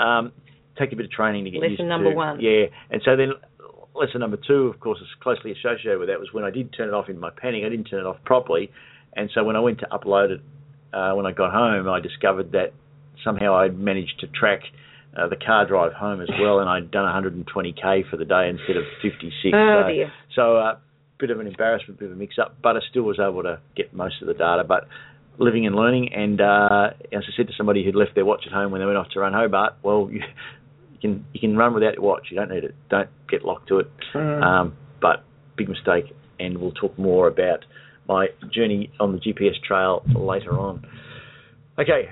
um, take a bit of training to get Lesson used number to. one. Yeah, and so then lesson number two, of course, is closely associated with that was when I did turn it off in my panic. I didn't turn it off properly, and so when I went to upload it uh, when I got home, I discovered that somehow I'd managed to track. Uh, the car drive home as well, and I'd done 120k for the day instead of 56. Oh so, dear. so uh, bit of an embarrassment, bit of a mix-up, but I still was able to get most of the data. But living and learning, and uh, as I said to somebody who'd left their watch at home when they went off to run Hobart, well, you, [LAUGHS] you can you can run without your watch. You don't need it. Don't get locked to it. Mm. Um, but big mistake, and we'll talk more about my journey on the GPS trail later on. Okay,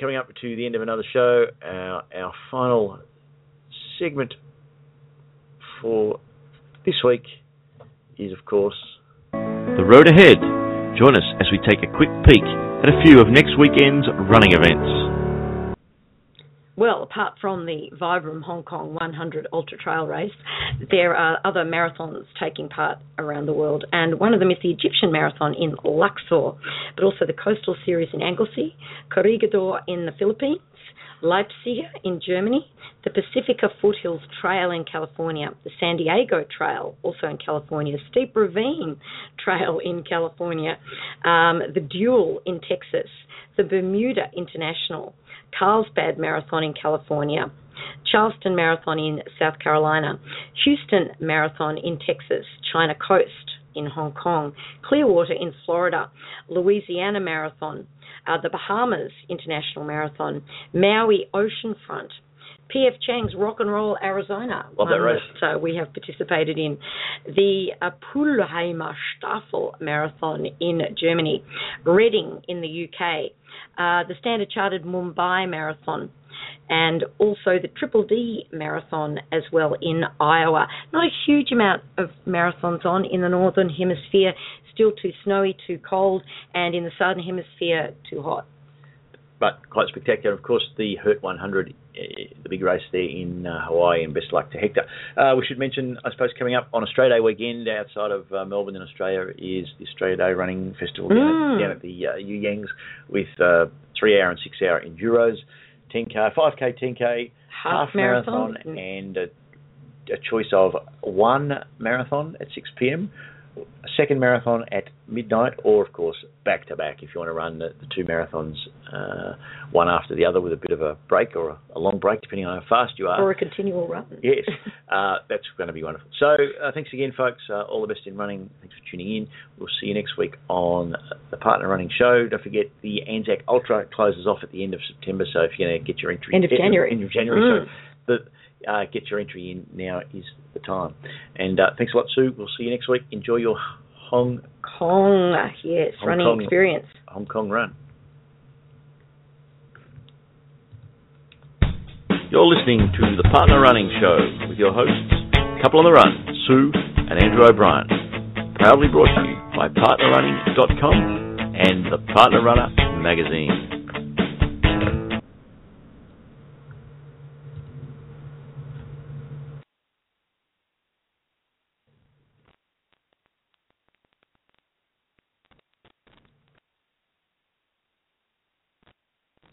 coming up to the end of another show, our, our final segment for this week is, of course, The road ahead. Join us as we take a quick peek at a few of next weekend's running events. Well, apart from the Vibram Hong Kong 100 Ultra Trail race, there are other marathons taking part around the world, and one of them is the Egyptian Marathon in Luxor, but also the Coastal Series in Anglesey, Corregidor in the Philippines, Leipzig in Germany, the Pacifica Foothills Trail in California, the San Diego Trail, also in California, Steep Ravine Trail in California, um, the Duel in Texas, the Bermuda International, Carlsbad Marathon in California, Charleston Marathon in South Carolina, Houston Marathon in Texas, China Coast in Hong Kong, Clearwater in Florida, Louisiana Marathon, uh, the Bahamas International Marathon, Maui Oceanfront, P.F. Chang's Rock and Roll Arizona, Love that race. that uh, we have participated in, the uh, Pulheimer Staffel Marathon in Germany, Reading in the UK, uh, the Standard Chartered Mumbai Marathon, and also the Triple D Marathon as well in Iowa. Not a huge amount of marathons on in the Northern Hemisphere, still too snowy, too cold, and in the Southern Hemisphere, too hot. but quite spectacular. Of course, the Hurt 100, uh, the big race there in uh, Hawaii, and best luck to Hector. Uh, we should mention, I suppose, coming up on Australia Day weekend outside of uh, Melbourne in Australia is the Australia Day Running Festival down, Mm. at, down at the uh, You Yangs with uh, three hour and six hour enduros, 10k, 5k, 10k, Half marathon. and a, a choice of one marathon at 6 p.m. A second marathon at midnight, or of course back to back if you want to run the, the two marathons uh, one after the other with a bit of a break or a, a long break, depending on how fast you are. Or a continual run. Yes, uh, that's going to be wonderful. So, uh, thanks again, folks. Uh, all the best in running. Thanks for tuning in. We'll see you next week on the Partner Running Show. Don't forget the Anzac Ultra closes off at the end of September. So, if you're going to get your entry End of January. end of January. Mm. So, the uh, get your entry in now is the time. And uh, thanks a lot, Sue. We'll see you next week. Enjoy your Hong Kong, yes, Hong running Kong. experience. Hong Kong run. You're listening to the Partner Running Show with your hosts, Couple on the Run, Sue and Andrew O'Brien. Proudly brought to you by PartnerRunning.com and the Partner Runner magazine.